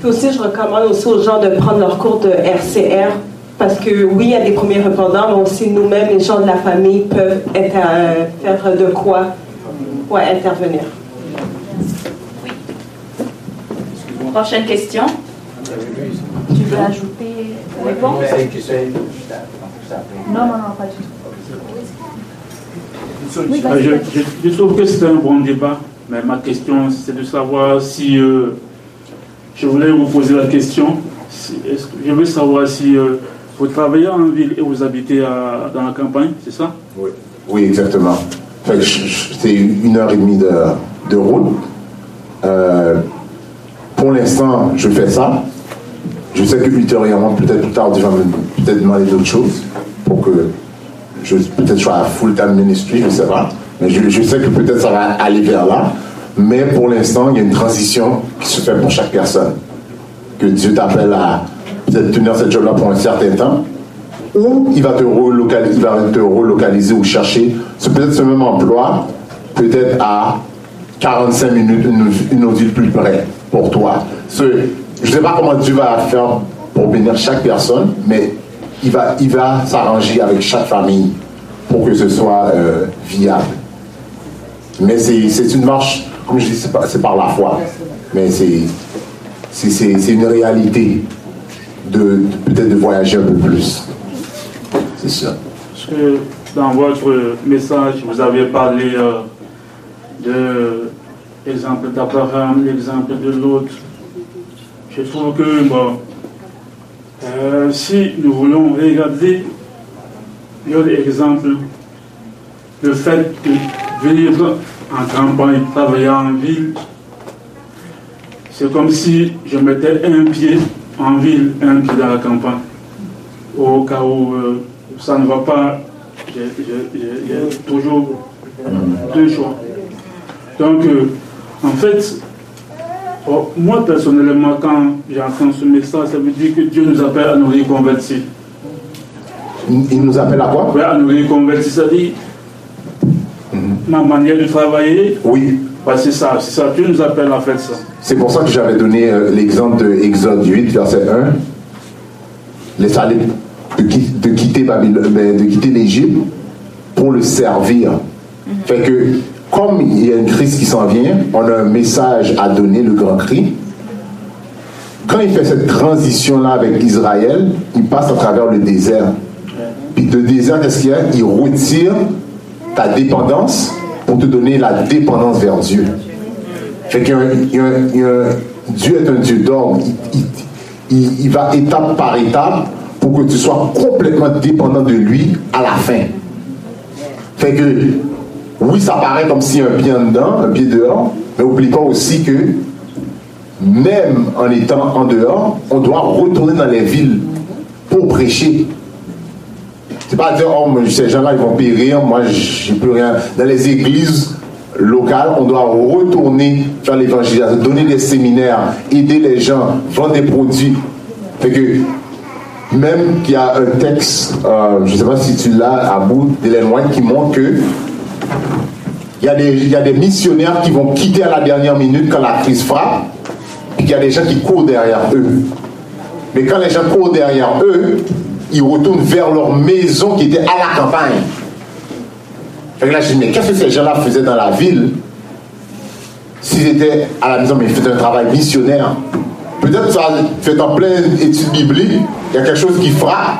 Puis aussi, je recommande aussi aux gens de prendre leur cours de RCR parce que oui, il y a des premiers répondants, mais aussi nous-mêmes, les gens de la famille, peuvent être, euh, faire de quoi pour intervenir. Prochaine question. Tu veux ajouter réponse Non, non, non, pas du tout. Oui, Euh, je, je- je trouve que c'est un bon débat, mais ma question c'est de savoir si euh, je voulais vous poser la question. si- est-ce que- je veux savoir si euh, vous travaillez en ville et vous habitez à- dans la campagne, c'est ça? Oui. Oui, exactement. Je- je- c'est une heure et demie de, de route. Euh, pour l'instant, je fais ça. Je sais que ultérieurement, peut-être plus tard, Dieu va me peut-être demander d'autres choses pour que je peut-être je sois à full-time ministry, je ne sais pas. Mais je, sais que peut-être ça va aller vers là. Mais pour l'instant, il y a une transition qui se fait pour chaque personne. Que Dieu t'appelle à tenir cette job-là pour un certain temps. Ou il va te relocaliser, ou chercher peut-être ce même emploi, peut-être à 45 minutes, une, une autre ville plus près pour toi. Je ne sais pas comment Dieu va faire pour bénir chaque personne, mais il va, il va s'arranger avec chaque famille pour que ce soit euh, viable. Mais c'est une marche, comme je dis, c'est par la foi. Mais c'est une réalité de, de- peut-être de voyager un peu plus. C'est ça. Parce que dans votre message, vous avez parlé euh, de l'exemple d'Abraham, l'exemple de l'autre. Je trouve que bon, euh, si nous voulons regarder l'autre exemple, le fait de vivre en campagne, travailler en ville, c'est comme si je mettais un pied en ville, un pied dans la campagne. Au cas où euh, ça ne va pas, j'ai j'ai- j'ai toujours deux choix. Donc, euh, en fait, oh, moi personnellement, quand j'entends ce message, ça veut dire que Dieu nous appelle à nous reconvertir. Il nous appelle à quoi? Ouais, à nous reconvertir, c'est-à-dire ma manière de travailler. Oui. Bah, c'est ça, c'est ça. Dieu nous appelle à faire ça. C'est pour ça que j'avais donné euh, l'exemple de Exode 8, verset 1. Les aller de, qui- de quitter ben, de quitter l'Égypte pour le servir. Fait que, comme il y a une crise qui s'en vient, on a un message à donner, le grand cri. Quand il fait cette transition-là avec Israël, il passe à travers le désert. Puis le désert, qu'est-ce qu'il y a? Il retire ta dépendance pour te donner la dépendance vers Dieu. Fait qu'il y a Dieu est un Dieu il- il- il va étape par étape pour que tu sois complètement dépendant de lui à la fin. Fait que, oui, ça paraît comme a un pied en dedans, un pied dehors, mais oublie pas aussi que même en étant en dehors, on doit retourner dans les villes pour prêcher. C'est pas dire, oh, ces gens-là, ils vont périr, moi, j'ai plus rien. Dans les églises locales, on doit retourner faire l'évangélisation, donner des séminaires, aider les gens, vendre des produits. Fait que, même qu'il y a un texte, euh, je ne sais pas si tu l'as à bout d'Hélène White, qui montre que il y, a des, il y a des missionnaires qui vont quitter à la dernière minute quand la crise frappe, puis qu'il y a des gens qui courent derrière eux. Mais quand les gens courent derrière eux, ils retournent vers leur maison qui était à la campagne. Fait là, je dis, mais qu'est-ce que ces gens-là faisaient dans la ville s'ils étaient à la maison, mais ils faisaient un travail missionnaire Peut-être ça fait en pleine étude biblique, il y a quelque chose qui frappe.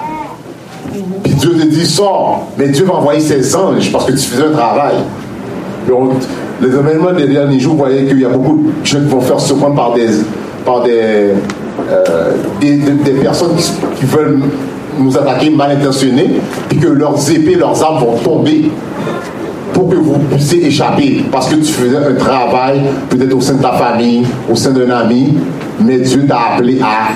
Te dit, sors. Mais Dieu va envoyer ses anges parce que tu faisais un travail. Donc, les événements des derniers jours, vous voyez qu'il y a beaucoup de gens qui vont faire surprendre par des, par des, euh, des, des- personnes qui, qui veulent nous attaquer mal intentionnées, puis que leurs épées, leurs armes vont tomber pour que vous puissiez échapper. Parce que tu faisais un travail, peut-être au sein de ta famille, au sein d'un ami, mais Dieu t'a appelé à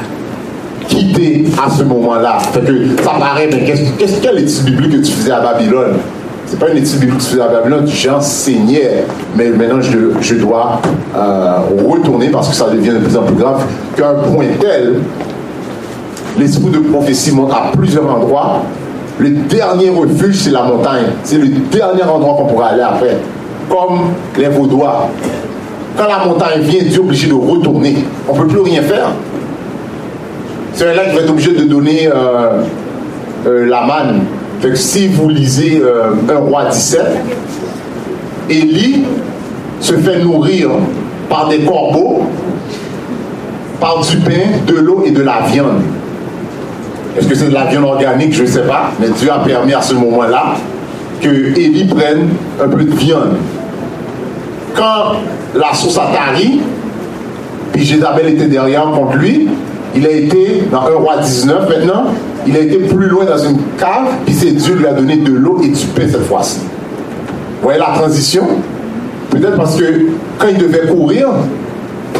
à ce moment-là. Fait que ça paraît, mais qu'est-ce, qu'est-ce quelle étude biblique que tu faisais à Babylone? C'est pas une étude biblique que tu faisais à Babylone, j'enseignais, mais maintenant je, dois euh, retourner parce que ça devient de plus en plus grave, qu'à un point tel, l'esprit de prophétie montre à plusieurs endroits. Le dernier refuge, c'est la montagne. C'est le dernier endroit qu'on pourra aller après. Comme les Vaudois. Quand la montagne vient, Dieu est obligé de retourner. On ne peut plus rien faire. C'est là qui va être obligé de donner euh, euh, la manne. Si vous lisez euh, 1 roi 17, Élie se fait nourrir par des corbeaux, par du pain, de l'eau et de la viande. Est-ce que c'est de la viande organique? Je ne sais pas. Mais Dieu a permis à ce moment-là que Élie prenne un peu de viande. Quand la source a tari, puis Jézabel était derrière contre lui, il a été dans 1 roi 19 maintenant, il a été plus loin dans une cave, puis c'est Dieu lui a donné de l'eau et du pain cette fois-ci. Vous voyez la transition? Peut-être parce que quand il devait courir,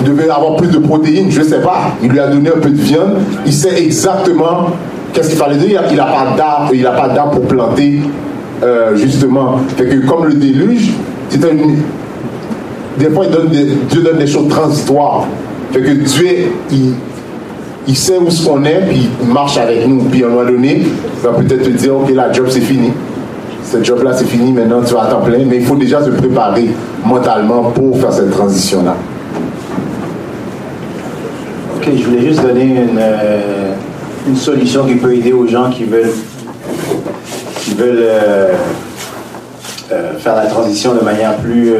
il devait avoir plus de protéines, je ne sais pas. Il lui a donné un peu de viande. Il sait exactement qu'est-ce qu'il fallait dire. Il n'a pas d'arbre, il n'a pas d'arbre pour planter, euh, justement. Comme le déluge, c'est une... Des fois, Dieu donne des choses transitoires. Fait que Dieu, il, il sait où ce qu'on est, puis il marche avec nous. Puis à un moment donné, il va peut-être te dire, ok, la job c'est fini. Ce job-là c'est fini, maintenant tu vas à temps plein. Mais il faut déjà se préparer mentalement pour faire cette transition-là. Ok, je voulais juste donner une, euh, une solution qui peut aider aux gens qui veulent, qui veulent euh, euh, faire la transition de manière plus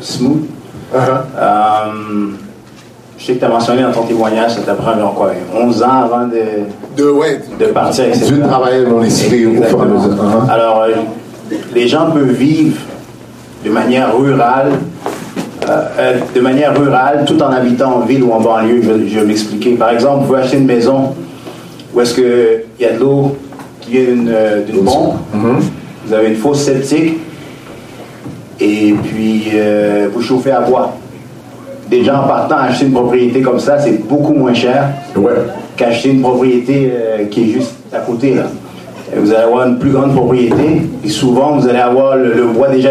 smooth. Euh, je sais que tu as mentionné dans ton témoignage, ça t'a pris environ quoi, 11 ans avant de, de, partir, etc. Dieu travaillait mon esprit au fur et. Uh-huh. Alors, euh, les gens peuvent vivre de manière rurale, euh, euh, de manière rurale, tout en habitant en ville ou en banlieue. Je, vais- je vais m'expliquer. Par exemple, vous pouvez acheter une maison où est-ce qu'il y a de l'eau qui vient d'une d'une pompe. Vous avez une fosse septique et puis vous chauffez à bois. Déjà en partant, acheter une propriété comme ça, c'est beaucoup moins cher qu'acheter une propriété euh, qui est juste à côté. Là. Vous allez avoir une plus grande propriété et souvent vous allez avoir le, le bois déjà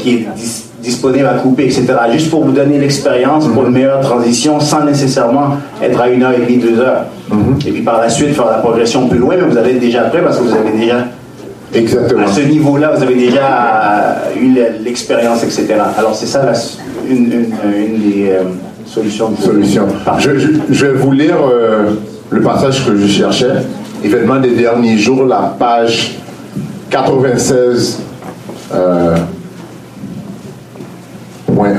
qui est dis- disponible à couper, etc. Juste pour vous donner l'expérience pour une meilleure transition sans nécessairement être à une heure et demie, deux heures. Et puis par la suite faire la progression plus loin, mais vous allez être déjà prêt parce que vous avez déjà Exactement. à ce niveau-là, vous avez déjà eu le- l'expérience, etc. Alors c'est ça la une, une- une des euh, solutions. que- Solution. Je, je- je vais vous lire euh, le passage que je cherchais. Événements des derniers jours, la page 96. euh, point 1.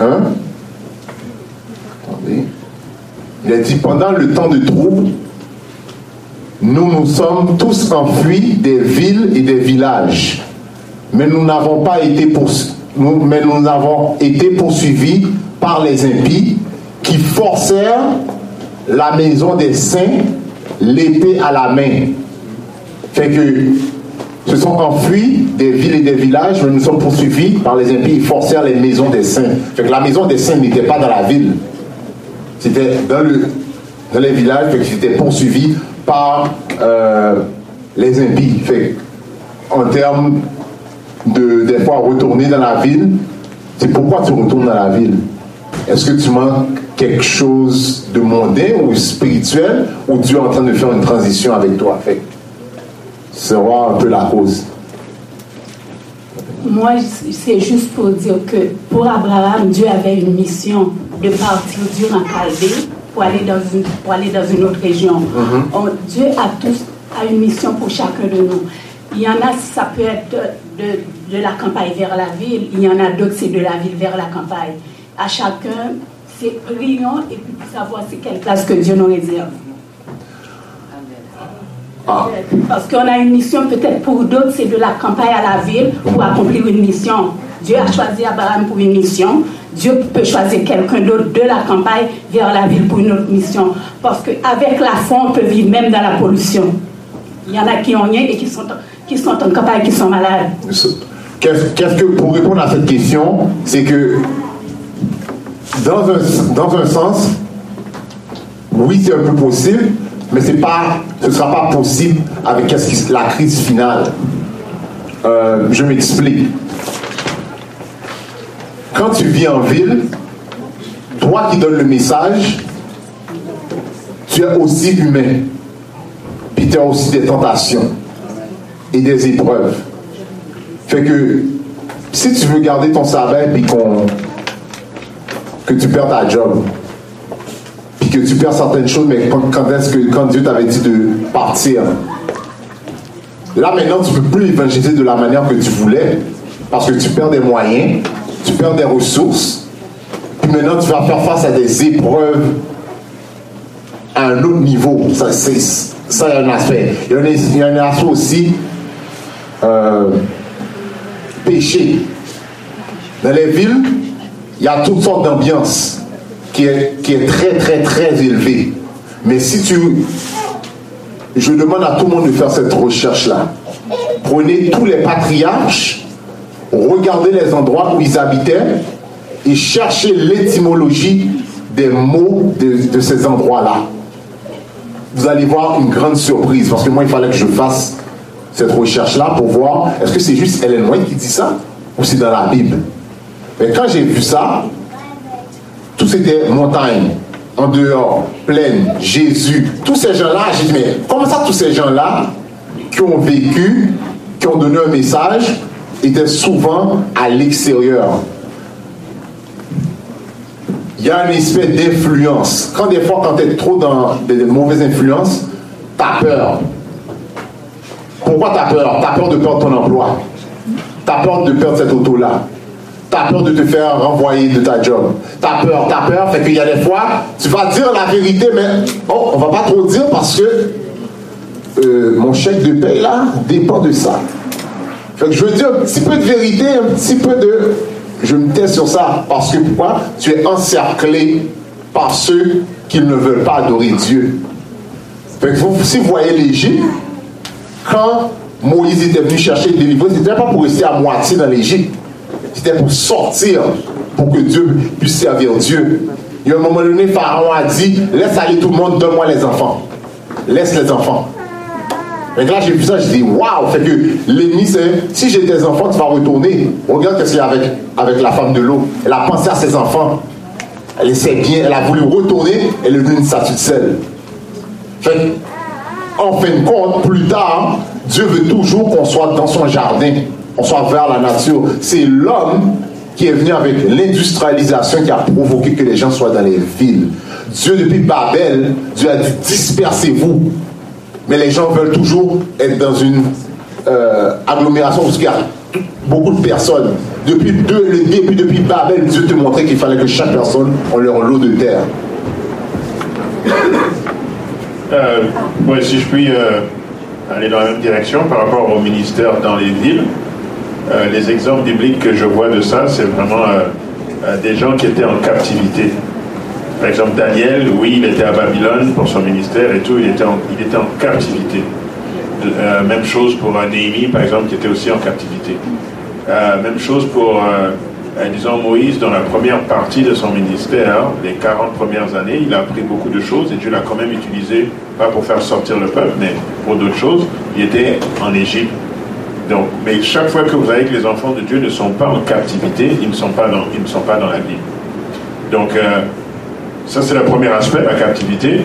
Attendez. Il a dit pendant le temps de trouble, nous nous sommes tous enfuis des villes et des villages, mais nous n'avons pas été poursu- mais nous avons été poursuivis par les impies qui forcèrent la maison des saints l'épée à la main. Fait que se sont enfuis des villes et des villages, mais nous sommes poursuivis par les impies et forcèrent les maisons des saints. Fait que la maison des saints n'était pas dans la ville. C'était dans, le, dans les villages, fait que j'étais poursuivi par euh, les impies. Fait en termes de, des fois, retourner dans la ville, c'est pourquoi tu retournes dans la ville. Est-ce que tu manques quelque chose de mondain ou spirituel ou Dieu est en train de faire une transition avec toi? Fait que, c'est voir un peu la cause. Moi, c'est juste pour dire que pour Abraham, Dieu avait une mission de partir durant Chaldée pour aller dans une, pour aller dans une autre région. On- Dieu a tous a une mission pour chacun de nous. Il y en a, ça peut être de, de- la campagne vers la ville. Il y en a d'autres, c'est de la ville vers la campagne. À chacun, c'est prions et puis pour savoir c'est quelle place que Dieu nous réserve. Parce qu'on a une mission, peut-être pour d'autres, c'est de la campagne à la ville pour accomplir une mission. Dieu a choisi Abraham pour une mission. Dieu peut choisir quelqu'un d'autre de la campagne vers la ville pour une autre mission. Parce qu'avec la foi, on peut vivre même dans la pollution. Il y en a qui ont rien et qui sont, qui sont en campagne, qui sont malades. Qu'est-ce que, pour répondre à cette question, c'est que dans un, dans un sens, oui, c'est un peu possible, mais pas, ce ne sera pas possible avec la crise finale. Euh, je m'explique. Quand tu vis en ville, toi qui donnes le message, tu es aussi humain. Puis tu as aussi des tentations et des épreuves. Fait que si tu veux garder ton sabbat puis qu'on que tu perds ta job, puis que tu perds certaines choses, mais quand, est-ce que quand Dieu t'avait dit de partir, là maintenant tu peux plus évangéliser de la manière que tu voulais, parce que tu perds des moyens, tu perds des ressources, puis maintenant tu vas faire face à des épreuves à un autre niveau. Ça, c'est, ça, y a un aspect. Il y a un, y a un aspect aussi euh, Dans les villes, il y a toutes sortes d'ambiance qui est, qui est très, très, très élevée. Mais si tu... Je demande à tout le monde de faire cette recherche-là. Prenez tous les patriarches regarder les endroits où ils habitaient et chercher l'étymologie des mots de ces endroits-là. Vous allez voir une grande surprise, parce que moi, il fallait que je fasse cette recherche-là pour voir est-ce que c'est juste Ellen White qui dit ça ou c'est dans la Bible. Mais quand j'ai vu ça, tout c'était montagne, en dehors, plaine, Jésus. Tous ces gens-là, j'ai dit, mais comment ça tous ces gens-là qui ont vécu, qui ont donné un message, étaient souvent à l'extérieur? Il y a un espèce d'influence. Quand des fois, quand tu es trop dans des mauvaises influences, tu as peur. Pourquoi tu as peur? Tu as peur de perdre ton emploi. Tu as peur de perdre cette auto-là. Tu as peur de te faire renvoyer de ta job. Tu as peur, tu as peur. Fait qu'il y a des fois, tu vas dire la vérité, mais oh, on va pas trop dire parce que euh, mon chèque de paie là dépend de ça. Fait que je veux dire un petit peu de vérité, un petit peu de je me tais sur ça parce que pourquoi? Tu es encerclé par ceux qui ne veulent pas adorer Dieu. vous, si vous voyez l'Égypte, quand Moïse était venu chercher le délivrance, ce n'était pas pour rester à moitié dans l'Égypte. C'était pour sortir, pour que Dieu puisse servir Dieu. Et à un moment donné, Pharaon a dit, laisse aller tout le monde, donne-moi les enfants. Laisse les enfants. Et là, j'ai vu ça, j'ai dit, waouh, fait que l'ennemi, c'est, si j'ai des enfants, tu vas retourner. Regarde ce qu'il y a avec, avec la femme de l'eau. Elle a pensé à ses enfants. Elle essaie bien, elle a voulu retourner, elle est devenue une statue de sel. Fait en fin de compte, plus tard, Dieu veut toujours qu'on soit dans son jardin, qu'on soit vers la nature. C'est l'homme qui est venu avec l'industrialisation qui a provoqué que les gens soient dans les villes. Dieu, depuis Babel, Dieu a dit dispersez-vous. Mais les gens veulent toujours être dans une euh, agglomération où il y a beaucoup de personnes. Depuis le début, depuis Babel, Dieu te montrait qu'il fallait que chaque personne ait leur lot de terre. Euh, si je puis euh, aller dans la même direction par rapport au ministère dans les villes, euh, les exemples bibliques que je vois de ça, c'est vraiment des gens qui étaient en captivité. Par exemple, Daniel, oui, il était à Babylone pour son ministère et tout, il était en, il était en captivité. Même chose pour Néhémie, par exemple, qui était aussi en captivité. Même chose pour, disons, Moïse, dans la première partie de son ministère, les 40 premières années, il a appris beaucoup de choses et Dieu l'a quand même utilisé, pas pour faire sortir le peuple, mais pour d'autres choses. Il était en Égypte. Donc, mais chaque fois que vous voyez que les enfants de Dieu ne sont pas en captivité, ils ne sont pas dans, ils ne sont pas dans la vie. Donc, ça, c'est le premier aspect, la captivité.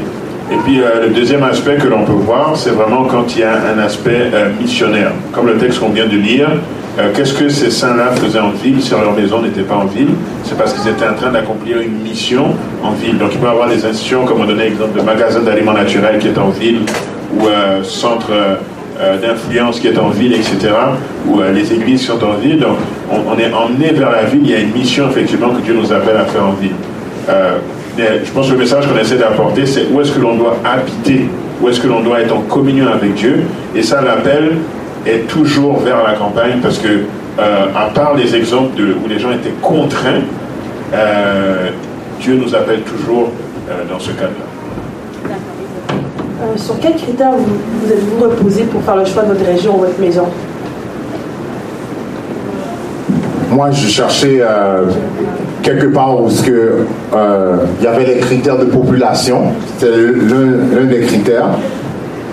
Et puis euh, le deuxième aspect que l'on peut voir, c'est vraiment quand il y a un aspect euh, missionnaire. Comme le texte qu'on vient de lire, euh, qu'est-ce que ces saints-là faisaient en ville si leur maison n'était pas en ville? C'est parce qu'ils étaient en train d'accomplir une mission en ville. Donc il peut y avoir des institutions, comme on donnait l'exemple de magasin d'aliments naturels qui est en ville, ou centre d'influence qui est en ville, etc., ou les églises sont en ville. Donc on, est emmené vers la ville, il y a une mission effectivement que Dieu nous appelle à faire en ville je pense que le message qu'on essaie d'apporter, c'est où est-ce que l'on doit habiter, où est-ce que l'on doit être en communion avec Dieu? Et ça, l'appel est toujours vers la campagne parce que, euh, à part les exemples de, où les gens étaient contraints, euh, Dieu nous appelle toujours euh, dans ce cadre-là. sur quels critères vous, vous êtes-vous reposé pour faire le choix de votre région ou votre maison? Moi, je cherchais quelque part où que, euh, il y avait les critères de population, c'était l'un des critères,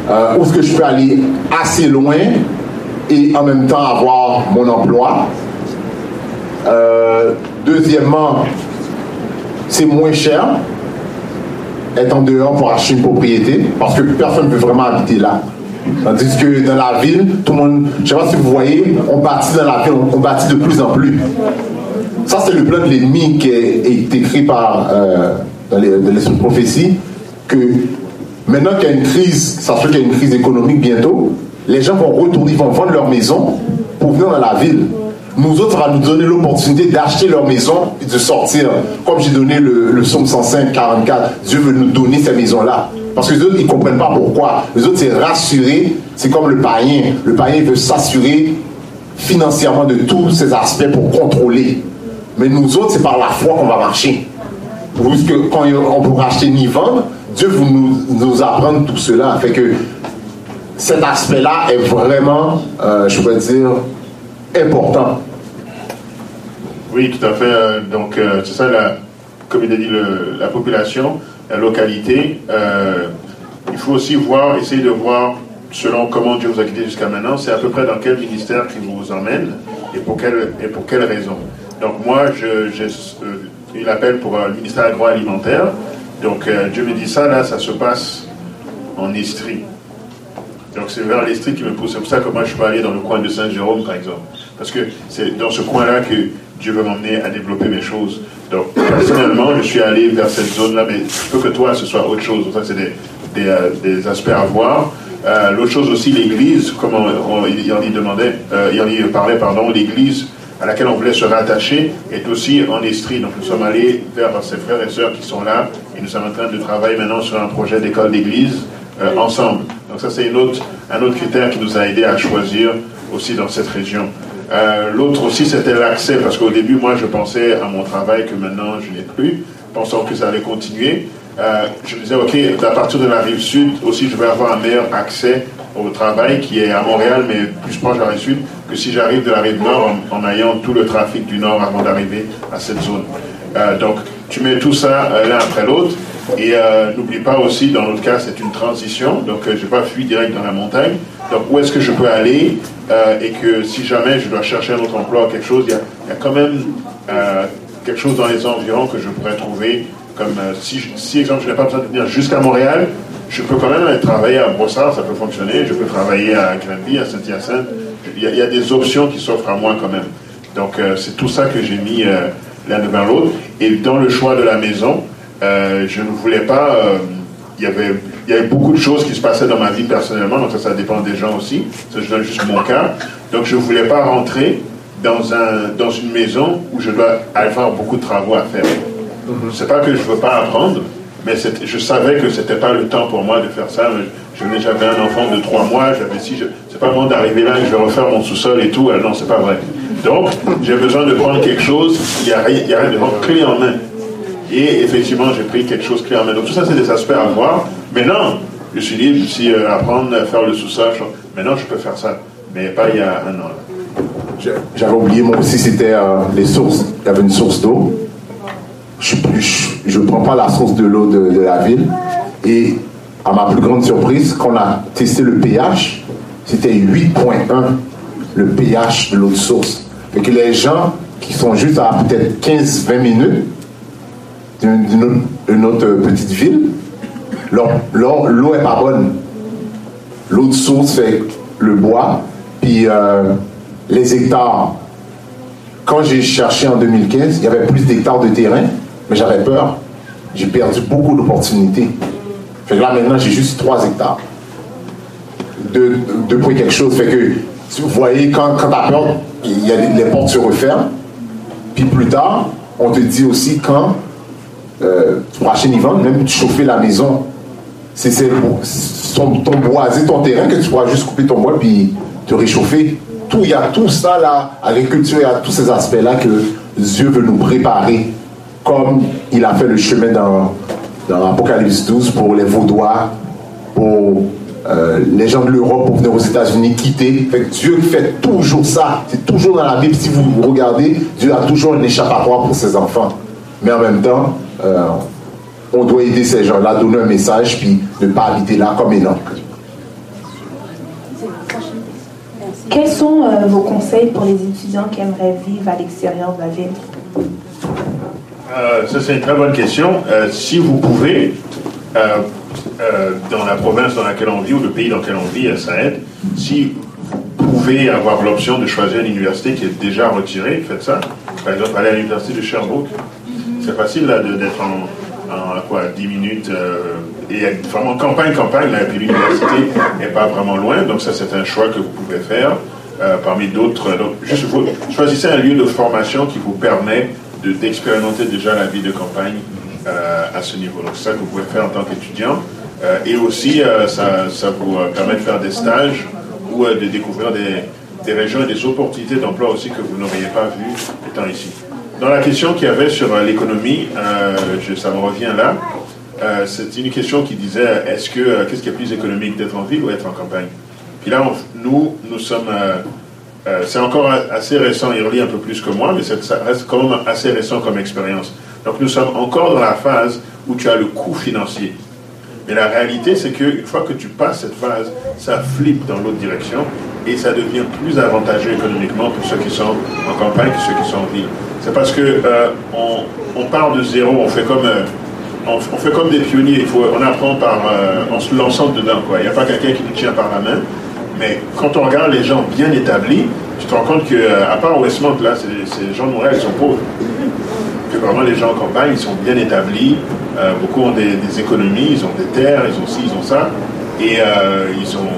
euh, où est-ce que je peux aller assez loin et en même temps avoir mon emploi. Euh, deuxièmement, c'est moins cher être en dehors pour acheter une propriété parce que personne ne peut vraiment habiter là. Tandis que dans la ville, tout le monde, je ne sais pas si vous voyez, on bâtit dans la ville, on bâtit de plus en plus. Ça, c'est le plan de l'ennemi qui est, écrit par, euh, dans les, prophéties, que maintenant qu'il y a une crise, ça se fait qu'il y a une crise économique bientôt, les gens vont retourner, vont vendre leur maison pour venir dans la ville. Nous autres, ça va nous donner l'opportunité d'acheter leur maison et de sortir. Comme j'ai donné le, le psaume 105, 44, Dieu veut nous donner ces maisons-là. Parce que les autres, ils ne comprennent pas pourquoi. Les autres, c'est rassurer. C'est comme le païen. Le païen veut s'assurer financièrement de tous ces aspects pour contrôler. Mais nous autres, c'est par la foi qu'on va marcher. que quand on pourra acheter ni vendre, Dieu vous nous, nous apprendre tout cela. Fait que cet aspect-là est vraiment, euh, je pourrais dire, important. Oui, tout à fait. Euh, Donc, euh, c'est ça, la, comme il a dit, la population, la localité. euh, il faut aussi voir, essayer de voir, selon comment Dieu vous a guidé jusqu'à maintenant, c'est à peu près dans quel ministère qui vous emmène et pour quelle, et quelle raison. Donc, moi, je- euh, eu l'appel pour le ministère agroalimentaire. Donc, Dieu me dit ça, là, ça se passe en Estrie. Donc c'est vers l'Estrie qui me pousse. C'est pour ça que moi je peux aller dans le coin de Saint-Jérôme par exemple. Parce que c'est dans ce coin-là que Dieu veut m'emmener à développer mes choses. Donc personnellement je suis allé vers cette zone-là, mais je peux que toi ce soit autre chose. Ça c'est des, des, euh, aspects à voir. Euh, L'autre chose aussi, l'église, comme on, il en y demandait, euh, en y parlait, pardon, l'église à laquelle on voulait se rattacher est aussi en Estrie. Donc nous sommes allés vers ces frères et sœurs qui sont là et nous sommes en train de travailler maintenant sur un projet d'école d'église euh, ensemble. Donc ça c'est un autre critère qui nous a aidé à choisir aussi dans cette région. Euh, L'autre aussi c'était l'accès parce qu'au début moi je pensais à mon travail que maintenant je n'ai plus, pensant que ça allait continuer. Euh, je me disais ok à partir de la rive sud aussi je vais avoir un meilleur accès au travail qui est à Montréal mais plus proche de la rive sud que si j'arrive de la rive nord en, ayant tout le trafic du nord avant d'arriver à cette zone. Euh, donc tu mets tout ça l'un après l'autre et euh, n'oublie pas aussi, dans notre cas, c'est une transition. Donc, euh, je n'ai pas fui direct dans la montagne. Donc, où est-ce que je peux aller euh, Et que si jamais je dois chercher un autre emploi ou quelque chose, il y a, quand même euh, quelque chose dans les environs que je pourrais trouver. Comme euh, si, si, exemple, je n'ai pas besoin de venir jusqu'à Montréal, je peux quand même aller travailler à Brossard, ça peut fonctionner. Je peux travailler à Granby, à Saint-Hyacinthe. Il y, a, des options qui s'offrent à moi quand même. Donc, c'est tout ça que j'ai mis l'un devant l'autre. Et dans le choix de la maison, euh, je ne voulais pas. euh, il y avait, il y avait beaucoup de choses qui se passaient dans ma vie personnellement, donc ça, ça dépend des gens aussi. Ça, je donne juste mon cas. Donc, je ne voulais pas rentrer dans, un, dans une maison où je dois avoir beaucoup de travaux à faire. C'est pas que je veux pas apprendre, mais je savais que c'était pas le temps pour moi de faire ça. Je venais, j'avais un enfant de trois mois, j'avais si, c'est pas moment d'arriver là et je vais refaire mon sous-sol et tout. Alors non, c'est pas vrai. Donc, j'ai besoin de prendre quelque chose. Il y a, rien- a de vraiment clé en main. Et effectivement, j'ai pris quelque chose main. Donc tout ça, c'est des aspects à voir. Maintenant, je suis libre si euh, apprendre à faire le sous-sol. je- Maintenant, je peux faire ça, mais pas il y a un an. J'avais oublié, moi aussi, c'était euh, les sources. Il y avait une source d'eau. Je ne prends pas la source de l'eau de, de la ville. Et à ma plus grande surprise, quand on a testé le pH, c'était 8.1 le pH de l'eau de source. Fait que les gens qui sont juste à peut-être 15-20 minutes d'une autre, autre petite ville, l'eau est pas bonne. L'eau de source fait le bois, puis euh, les hectares. Quand j'ai cherché en 2015, il y avait plus d'hectares de terrain, mais j'avais peur. J'ai perdu beaucoup d'opportunités. Fait que là, maintenant, j'ai juste 3 hectares. De, de quelque chose. Fait que, vous voyez, quand, quand t'as peur, y a les, les portes se referment. Puis plus tard, on te dit aussi quand euh, une vente, même chauffer la maison. C'est ton, ton ton terrain, que tu pourras juste couper ton bois puis te réchauffer. Tout, il y a tout ça là, agriculture, il y a tous ces aspects-là que Dieu veut nous préparer, comme il a fait le chemin dans, dans Apocalypse 12 pour les Vaudois, pour euh, les gens de l'Europe pour venir aux États-Unis quitter. Dieu fait toujours ça. C'est toujours dans la Bible. Si vous regardez, Dieu a toujours un échappatoire pour ses enfants. Mais en même temps, euh, on doit aider ces gens-là, donner un message, puis ne pas habiter là comme Enoch. Quels sont euh, vos conseils pour les étudiants qui aimeraient vivre à l'extérieur de la ville? Euh, ça, c'est une très bonne question. Euh, si vous pouvez, euh, euh, dans la province dans laquelle on vit ou le pays dans lequel on vit, ça aide. Si vous pouvez avoir l'option de choisir une université qui est déjà retirée, faites ça. Par exemple, aller à l'université de Sherbrooke. C'est facile là, d'être en, quoi, 10 minutes euh, et vraiment campagne, campagne, là, et puis l'université n'est pas vraiment loin. Donc ça, c'est un choix que vous pouvez faire. euh, parmi d'autres. Donc, juste, vous choisissez un lieu de formation qui vous permet de- d'expérimenter déjà la vie de campagne euh, à ce niveau. Donc, ça que vous pouvez faire en tant qu'étudiant. Euh, et aussi, ça, ça vous permet de faire des stages ou de découvrir des, des régions et des opportunités d'emploi aussi que vous n'auriez pas vues étant ici. Dans la question qu'il y avait sur euh, l'économie, euh, ça me revient là. Euh, c'est une question qui disait est-ce que euh, qu'est-ce qui est plus économique d'être en ville ou être en campagne? Puis là, nous, nous sommes c'est encore assez récent, il relie un peu plus que moi, mais ça reste quand même assez récent comme expérience. Donc nous sommes encore dans la phase où tu as le coût financier. Mais la réalité, c'est qu'une fois que tu passes cette phase, ça flippe dans l'autre direction et ça devient plus avantageux économiquement pour ceux qui sont en campagne que ceux qui sont en ville. C'est parce que euh, on, part de zéro, on fait comme euh, on, fait comme des pionniers. Il faut, on apprend par en se lançant dedans. Quoi. Il n'y a pas quelqu'un qui nous tient par la main. Mais quand on regarde les gens bien établis, tu te rends compte qu'à euh, part Westmont, là, ces gens de Montréal, ils sont pauvres. Que vraiment les gens en campagne, ils sont bien établis. Euh, beaucoup ont des, économies, ils ont des terres, ils ont ci, ils ont ça. Et euh, ils ont.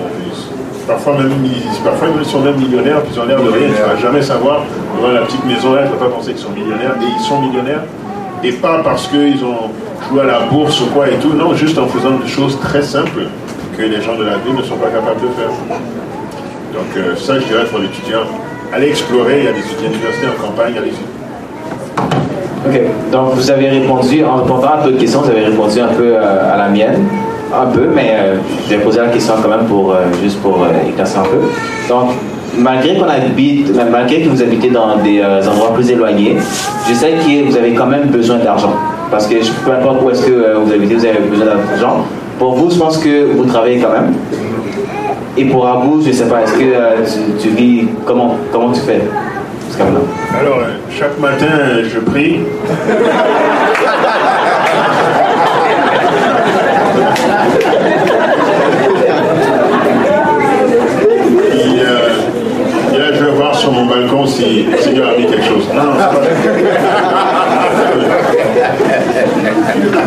parfois, même, ils, parfois, ils sont même millionnaires, puis ils ont l'air de rien. Tu ne vas jamais savoir. Dans la petite maison là, tu ne vas pas penser qu'ils sont millionnaires. Et ils sont millionnaires. Et pas parce qu'ils ont joué à la bourse ou quoi et tout. Non, juste en faisant des choses très simples que les gens de la ville ne sont pas capables de faire. Donc euh, ça, je dirais pour l'étudiant, allez explorer, il y a des universités en campagne, allez-y. Ok, donc vous avez répondu, en répondant à d'autres questions, vous avez répondu un peu euh, à la mienne, un peu, mais euh, poser la question quand même pour, juste pour éclaircir un peu. Donc, malgré qu'on habite, malgré que vous habitez dans des endroits plus éloignés, je sais que vous avez quand même besoin d'argent. Parce que peu importe où est-ce que vous habitez, vous avez besoin d'argent. Pour vous, je pense que vous travaillez quand même. Et pour Abou, je ne sais pas, est-ce que euh, tu, vis, comment, comment tu fais? Alors, euh, chaque matin, je prie. et, là, je vais voir sur mon balcon si, si Dieu a mis quelque chose. Non,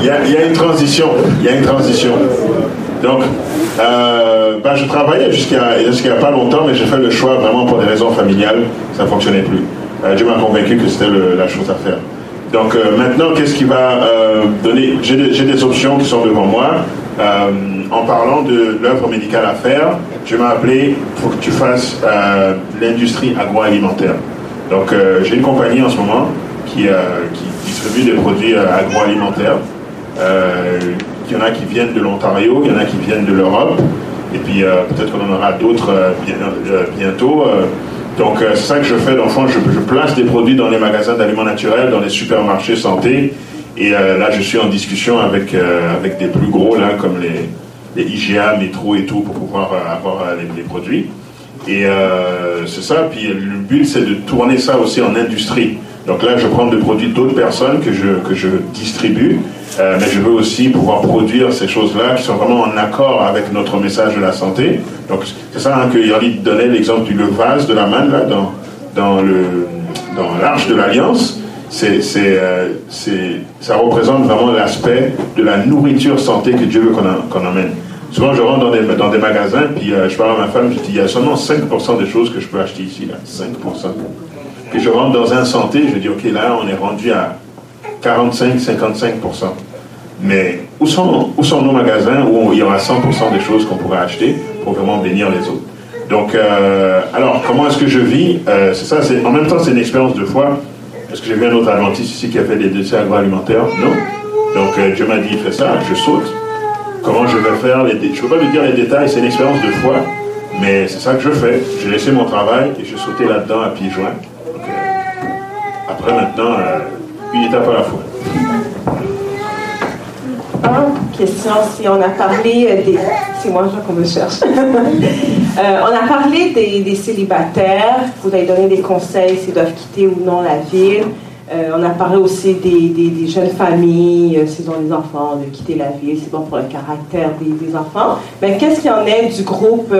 il, y a, il y a une transition. Il y a une transition. Donc, euh, ben, je travaillais jusqu'à jusqu'à pas longtemps, mais j'ai fait le choix vraiment pour des raisons familiales. Ça ne fonctionnait plus. Euh, Dieu m'a convaincu que c'était la chose à faire. Donc euh, maintenant, qu'est-ce qui va donner J'ai des, options qui sont devant moi. en parlant de l'œuvre médicale à faire, je m'ai appelé pour que tu fasses l'industrie agroalimentaire. Donc j'ai une compagnie en ce moment qui, qui distribue des produits agroalimentaires. Il y en a qui viennent de l'Ontario, il y en a qui viennent de l'Europe, et puis euh, peut-être qu'on en aura d'autres euh, euh, bientôt. donc ça que je fais, dans je, je, place des produits dans les magasins d'aliments naturels, dans les supermarchés santé, et là je suis en discussion avec, avec des plus gros, là, comme les, les IGA, Métro et tout, pour pouvoir avoir les, produits. Et c'est ça, puis le but c'est de tourner ça aussi en industrie. Donc là, je prends des produits d'autres personnes que je, que je distribue euh, mais je veux aussi pouvoir produire ces choses-là qui sont vraiment en accord avec notre message de la santé. Donc c'est ça hein, que Yannick donnait l'exemple du vase de la manne là, dans, dans, le, dans l'arche de l'Alliance. C'est, euh, ça représente vraiment l'aspect de la nourriture santé que Dieu veut qu'on, emmène. Souvent, je rentre dans des, dans des magasins, puis euh, je parle à ma femme, je dis, il y a seulement 5% des choses que je peux acheter ici, là. 5%. Puis je rentre dans un santé, je dis, OK, là, on est rendu à 45-55%. Mais où sont, où sont nos magasins où il y aura 100% des choses qu'on pourrait acheter pour vraiment bénir les autres? Donc, euh, alors, comment est-ce que je vis? Euh, C'est ça, en même temps, c'est une expérience de foi. Est-ce que j'ai vu un autre adventiste ici qui a fait des décès agroalimentaires? Non. Donc, euh, Dieu m'a dit, fais ça, je saute. Comment je vais faire les Je ne peux pas lui dire les détails, c'est une expérience de foi. Mais c'est ça que je fais. J'ai laissé mon travail et je sautais là-dedans à pieds joints. Après, maintenant, une étape à la fois. Question, si on a parlé euh, des... C'est moi qu'on me cherche. Euh, on a parlé des, célibataires, vous avez donné des conseils s'ils doivent quitter ou non la ville. Euh, on a parlé aussi des, jeunes familles, s'ils ont des enfants, de quitter la ville, c'est bon pour le caractère des, enfants. Mais qu'est-ce qu'il y en est du groupe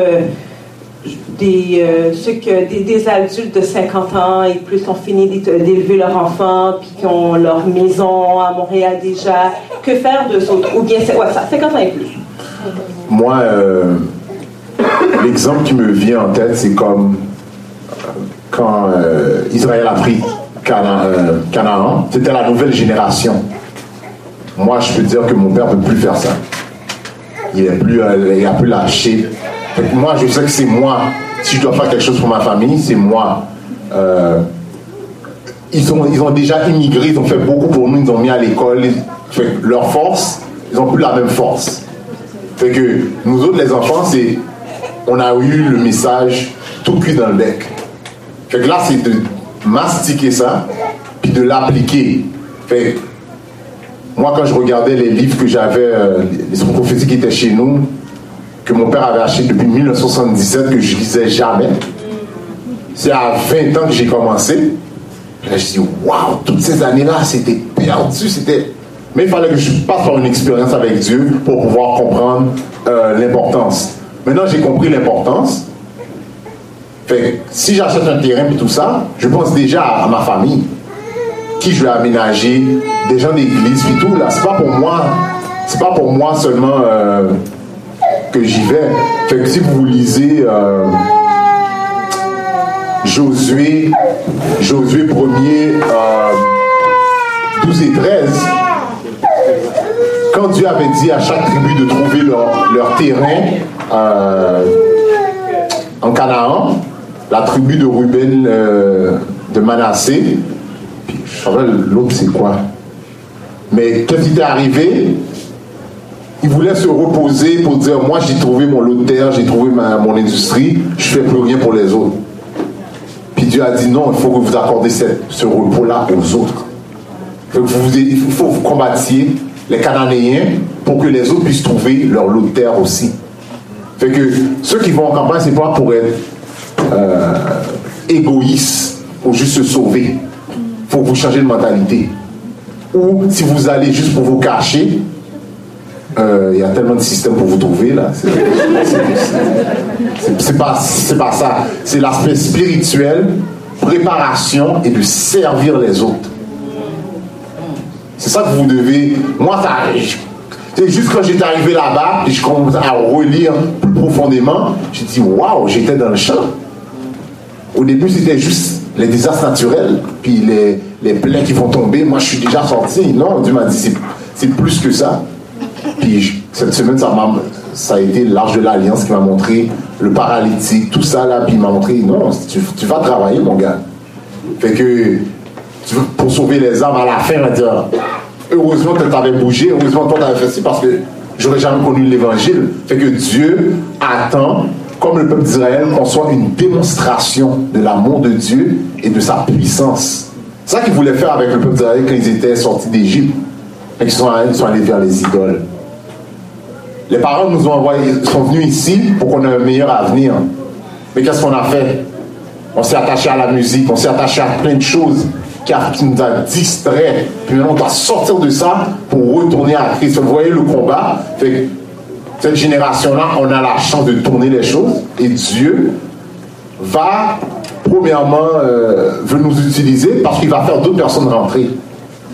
des, euh, ceux que, des, adultes de 50 ans et plus ont fini d'élever leur enfant, puis qui ont leur maison à Montréal déjà. Que faire de autres? Ou bien, ouais, ça, 50 ans et plus. Moi, euh, l'exemple qui me vient en tête, c'est comme euh, quand Israël a pris Canaan, c'était la nouvelle génération. Moi, je peux dire que mon père ne peut plus faire ça. Il n'a plus, il a plus lâché moi, je sais que c'est moi. Si je dois faire quelque chose pour ma famille, c'est moi. Euh, ils, ont, ils ont déjà immigré, ils ont fait beaucoup pour nous, ils ont mis à l'école. Leur force, ils n'ont plus la même force. Fait que nous autres, les enfants, c'est on a eu le message tout cuit dans le bec. Fait que là, c'est de mastiquer ça, puis de l'appliquer. Fait moi, quand je regardais les livres que j'avais, euh, les prophéties qui étaient chez nous, que mon père avait acheté depuis 1977, que je lisais jamais, c'est à 20 ans que j'ai commencé. Puis là, je dis, waouh, toutes ces années-là, c'était perdu, c'était. Mais il fallait que je passe par une expérience avec Dieu pour pouvoir comprendre euh, l'importance. Maintenant, j'ai compris l'importance. Si j'achète un terrain et tout ça, je pense déjà à, ma famille. Qui je vais aménager, des gens d'église et tout. Là, c'est pas pour moi, c'est pas pour moi seulement euh, que j'y vais. Fait que si vous lisez euh, Josué, Josué 1er, euh, 12 et 13, quand Dieu avait dit à chaque tribu de trouver leur, leur terrain euh, en Canaan, la tribu de Ruben, euh, de Manassé, puis l'autre c'est quoi? Mais quand il est arrivé, il voulait se reposer pour dire Moi j'ai trouvé mon lot de terre, j'ai trouvé ma, mon industrie, je fais plus rien pour les autres. Puis Dieu a dit Non, il faut que vous accordez cette- ce repos-là aux autres. Il faut que vous combattiez les Cananéens pour que les autres puissent trouver leur lot de terre aussi. Fait que ceux qui vont en campagne, c'est pas pour être euh, égoïstes, pour juste se sauver. faut vous changez de mentalité. Ou si vous allez juste pour vous cacher, euh, il y a tellement de systèmes pour vous trouver là. C'est- pas, pas ça. C'est l'aspect spirituel, préparation et de servir les autres. C'est ça que vous devez. Moi, ça. C'est juste quand j'étais arrivé là-bas, et je commençais à relire plus profondément, j'ai dit waouh, j'étais dans le champ. Au début, c'était juste les désastres naturels, puis les, les plaies qui vont tomber. Moi, je suis déjà sorti. Non, Dieu m'a dit c'est plus que ça. Cette semaine, ça, m'a- ça a été l'Arche de l'Alliance qui m'a montré le paralytique, tout ça là, puis il m'a montré non, tu, vas travailler, mon gars. Fait que pour sauver les âmes à la fin, heureusement que tu avais bougé, heureusement que tu avais fait ça parce que j'aurais jamais connu l'évangile. Fait que Dieu attend, comme le peuple d'Israël, qu'on soit une démonstration de l'amour de Dieu et de sa puissance. C'est ça qu'il voulait faire avec le peuple d'Israël quand ils étaient sortis d'Égypte. Fait qu'ils sont allés vers les idoles. Les parents nous ont envoyé, sont venus ici pour qu'on ait un meilleur avenir. Mais qu'est-ce qu'on a fait? On s'est attaché à la musique, on s'est attaché à plein de choses qui, nous a distrait. Puis maintenant, on doit sortir de ça pour retourner à Christ. Vous voyez le combat? Fait cette génération-là, on a la chance de tourner les choses et Dieu va, premièrement, euh, veut nous utiliser parce qu'il va faire d'autres personnes rentrer.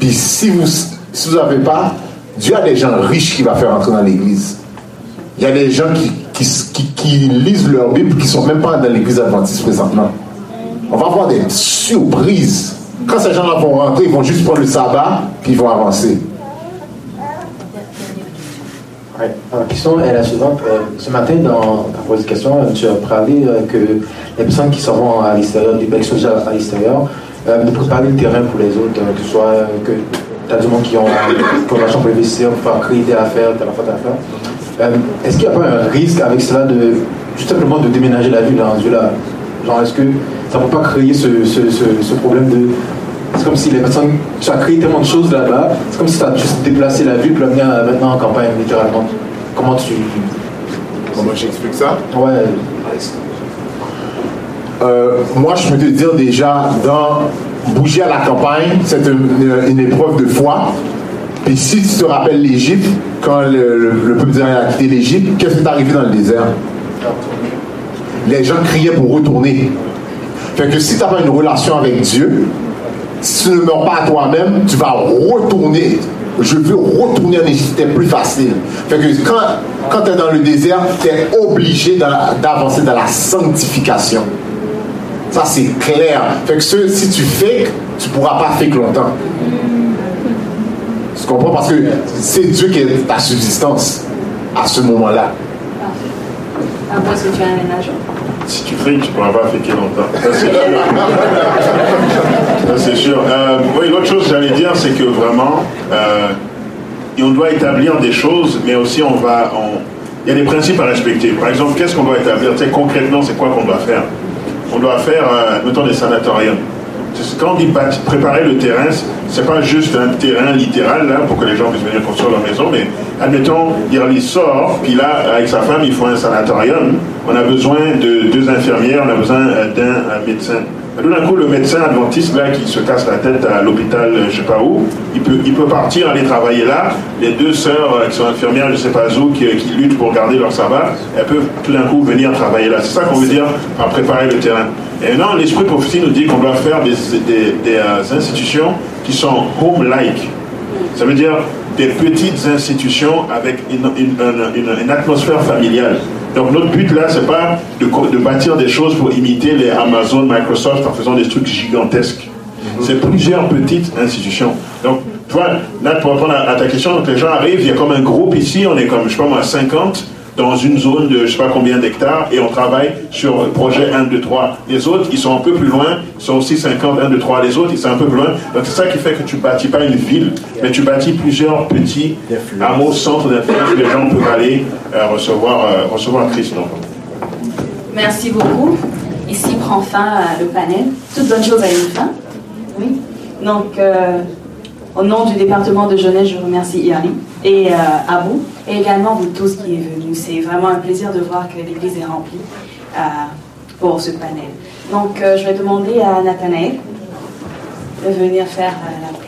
Puis si vous si vous n'avez pas, Dieu a des gens riches qui va faire entrer dans l'église. Il y a des gens qui, qui, qui- lisent leur Bible qui ne sont même pas dans l'église adventiste présentement. On va avoir des surprises. Quand ces gens-là vont rentrer, ils vont juste prendre le sabbat, puis ils vont avancer. Ouais. La question est la suivante. Euh, ce matin, dans ta euh, tu as parlé euh, que les personnes qui seront à l'extérieur, du bec social à l'extérieur, euh, de préparer le terrain pour les autres, euh, que ce soit euh, que tu as du monde qui ont ont l'argent pour investir, pour faire créer telle affaire, telle affaire, telle affaire. Euh, est-ce qu'il n'y a pas un risque avec cela de tout simplement de déménager la ville dans ce là Genre, est-ce que ça ne peut pas créer ce, ce, ce, ce problème de. C'est comme si les personnes. Tu as créé tellement de choses là-bas, c'est comme si tu as juste déplacé la ville pour la venir maintenant en campagne, littéralement. Comment tu. Comment j'explique ça Ouais. Euh, moi, je peux te dire déjà, dans bouger à la campagne, c'est une, une épreuve de foi. Puis si tu te rappelles l'Égypte, quand le, le, le peuple d'Israël a quitté l'Égypte, qu'est-ce qui est arrivé dans le désert? Les gens criaient pour retourner. Fait que si tu n'as pas une relation avec Dieu, si tu ne meurs pas à toi-même, tu vas retourner. Je veux retourner en Égypte, c'était plus facile. Fait que quand, quand tu es dans le désert, tu es obligé d'a- d'avancer dans la sanctification. Ça, c'est clair. Fait que ce- si tu fais, tu ne pourras pas faire longtemps. Tu comprends? Parce que c'est Dieu qui est ta subsistance à ce moment-là. À moins que tu as un agent. Si tu fais, tu ne pourras pas féquer longtemps. Ça, c'est sûr. Ça, c'est sûr. Euh, oui, l'autre chose que j'allais dire, c'est que vraiment, euh, on doit établir des choses, mais aussi on va. on- Il y a des principes à respecter. Par exemple, qu'est-ce qu'on doit établir? Tu sais, Concrètement, c'est quoi qu'on doit faire? On doit faire, euh, mettons, des sanatoriums. Quand on dit préparer le terrain, c'est pas juste un terrain littéral là, pour que les gens puissent venir construire leur maison, mais admettons, il sort, puis là, avec sa femme, il faut un sanatorium. On a besoin de deux infirmières, on a besoin d'un médecin. Tout d'un coup, le médecin adventiste là, qui se casse la tête à l'hôpital, je sais pas où, il peut, il peut partir aller travailler là. Les deux sœurs euh, qui sont infirmières, je sais pas où, qui, qui luttent pour garder leur sabbat, elles peuvent tout d'un coup venir travailler là. C'est ça qu'on veut dire par préparer le terrain. Et non, l'esprit prophétique nous dit qu'on doit faire des, des, euh, institutions qui sont home-like. Ça veut dire des petites institutions avec une, une, une atmosphère familiale. Donc notre but là, c'est pas de, de, bâtir des choses pour imiter les Amazon, Microsoft en faisant des trucs gigantesques. C'est plusieurs petites institutions. Donc, tu vois, là, pour répondre à, ta question, donc les gens arrivent, il y a comme un groupe ici, on est comme, je sais pas moi, 50 dans une zone de je sais pas combien d'hectares et on travaille sur le projet 1, 2, 3. Les autres, ils sont un peu plus loin, sont aussi 50, 1, 2, 3. Les autres, ils sont un peu plus loin. Donc c'est ça qui fait que tu bâtis pas une ville, mais tu bâtis plusieurs petits hameaux, centres d'influence où les gens peuvent aller euh, recevoir, euh, recevoir Christ. Donc. Merci beaucoup. Ici prend fin euh, le panel. Toute bonne chose a une fin. Oui. Donc, au nom du département de jeunesse, je remercie Irly et euh, vous, et également vous tous qui êtes venus. C'est vraiment un plaisir de voir que l'église est remplie euh, pour ce panel. Donc, euh, je vais demander à Nathanaël de venir faire la prière.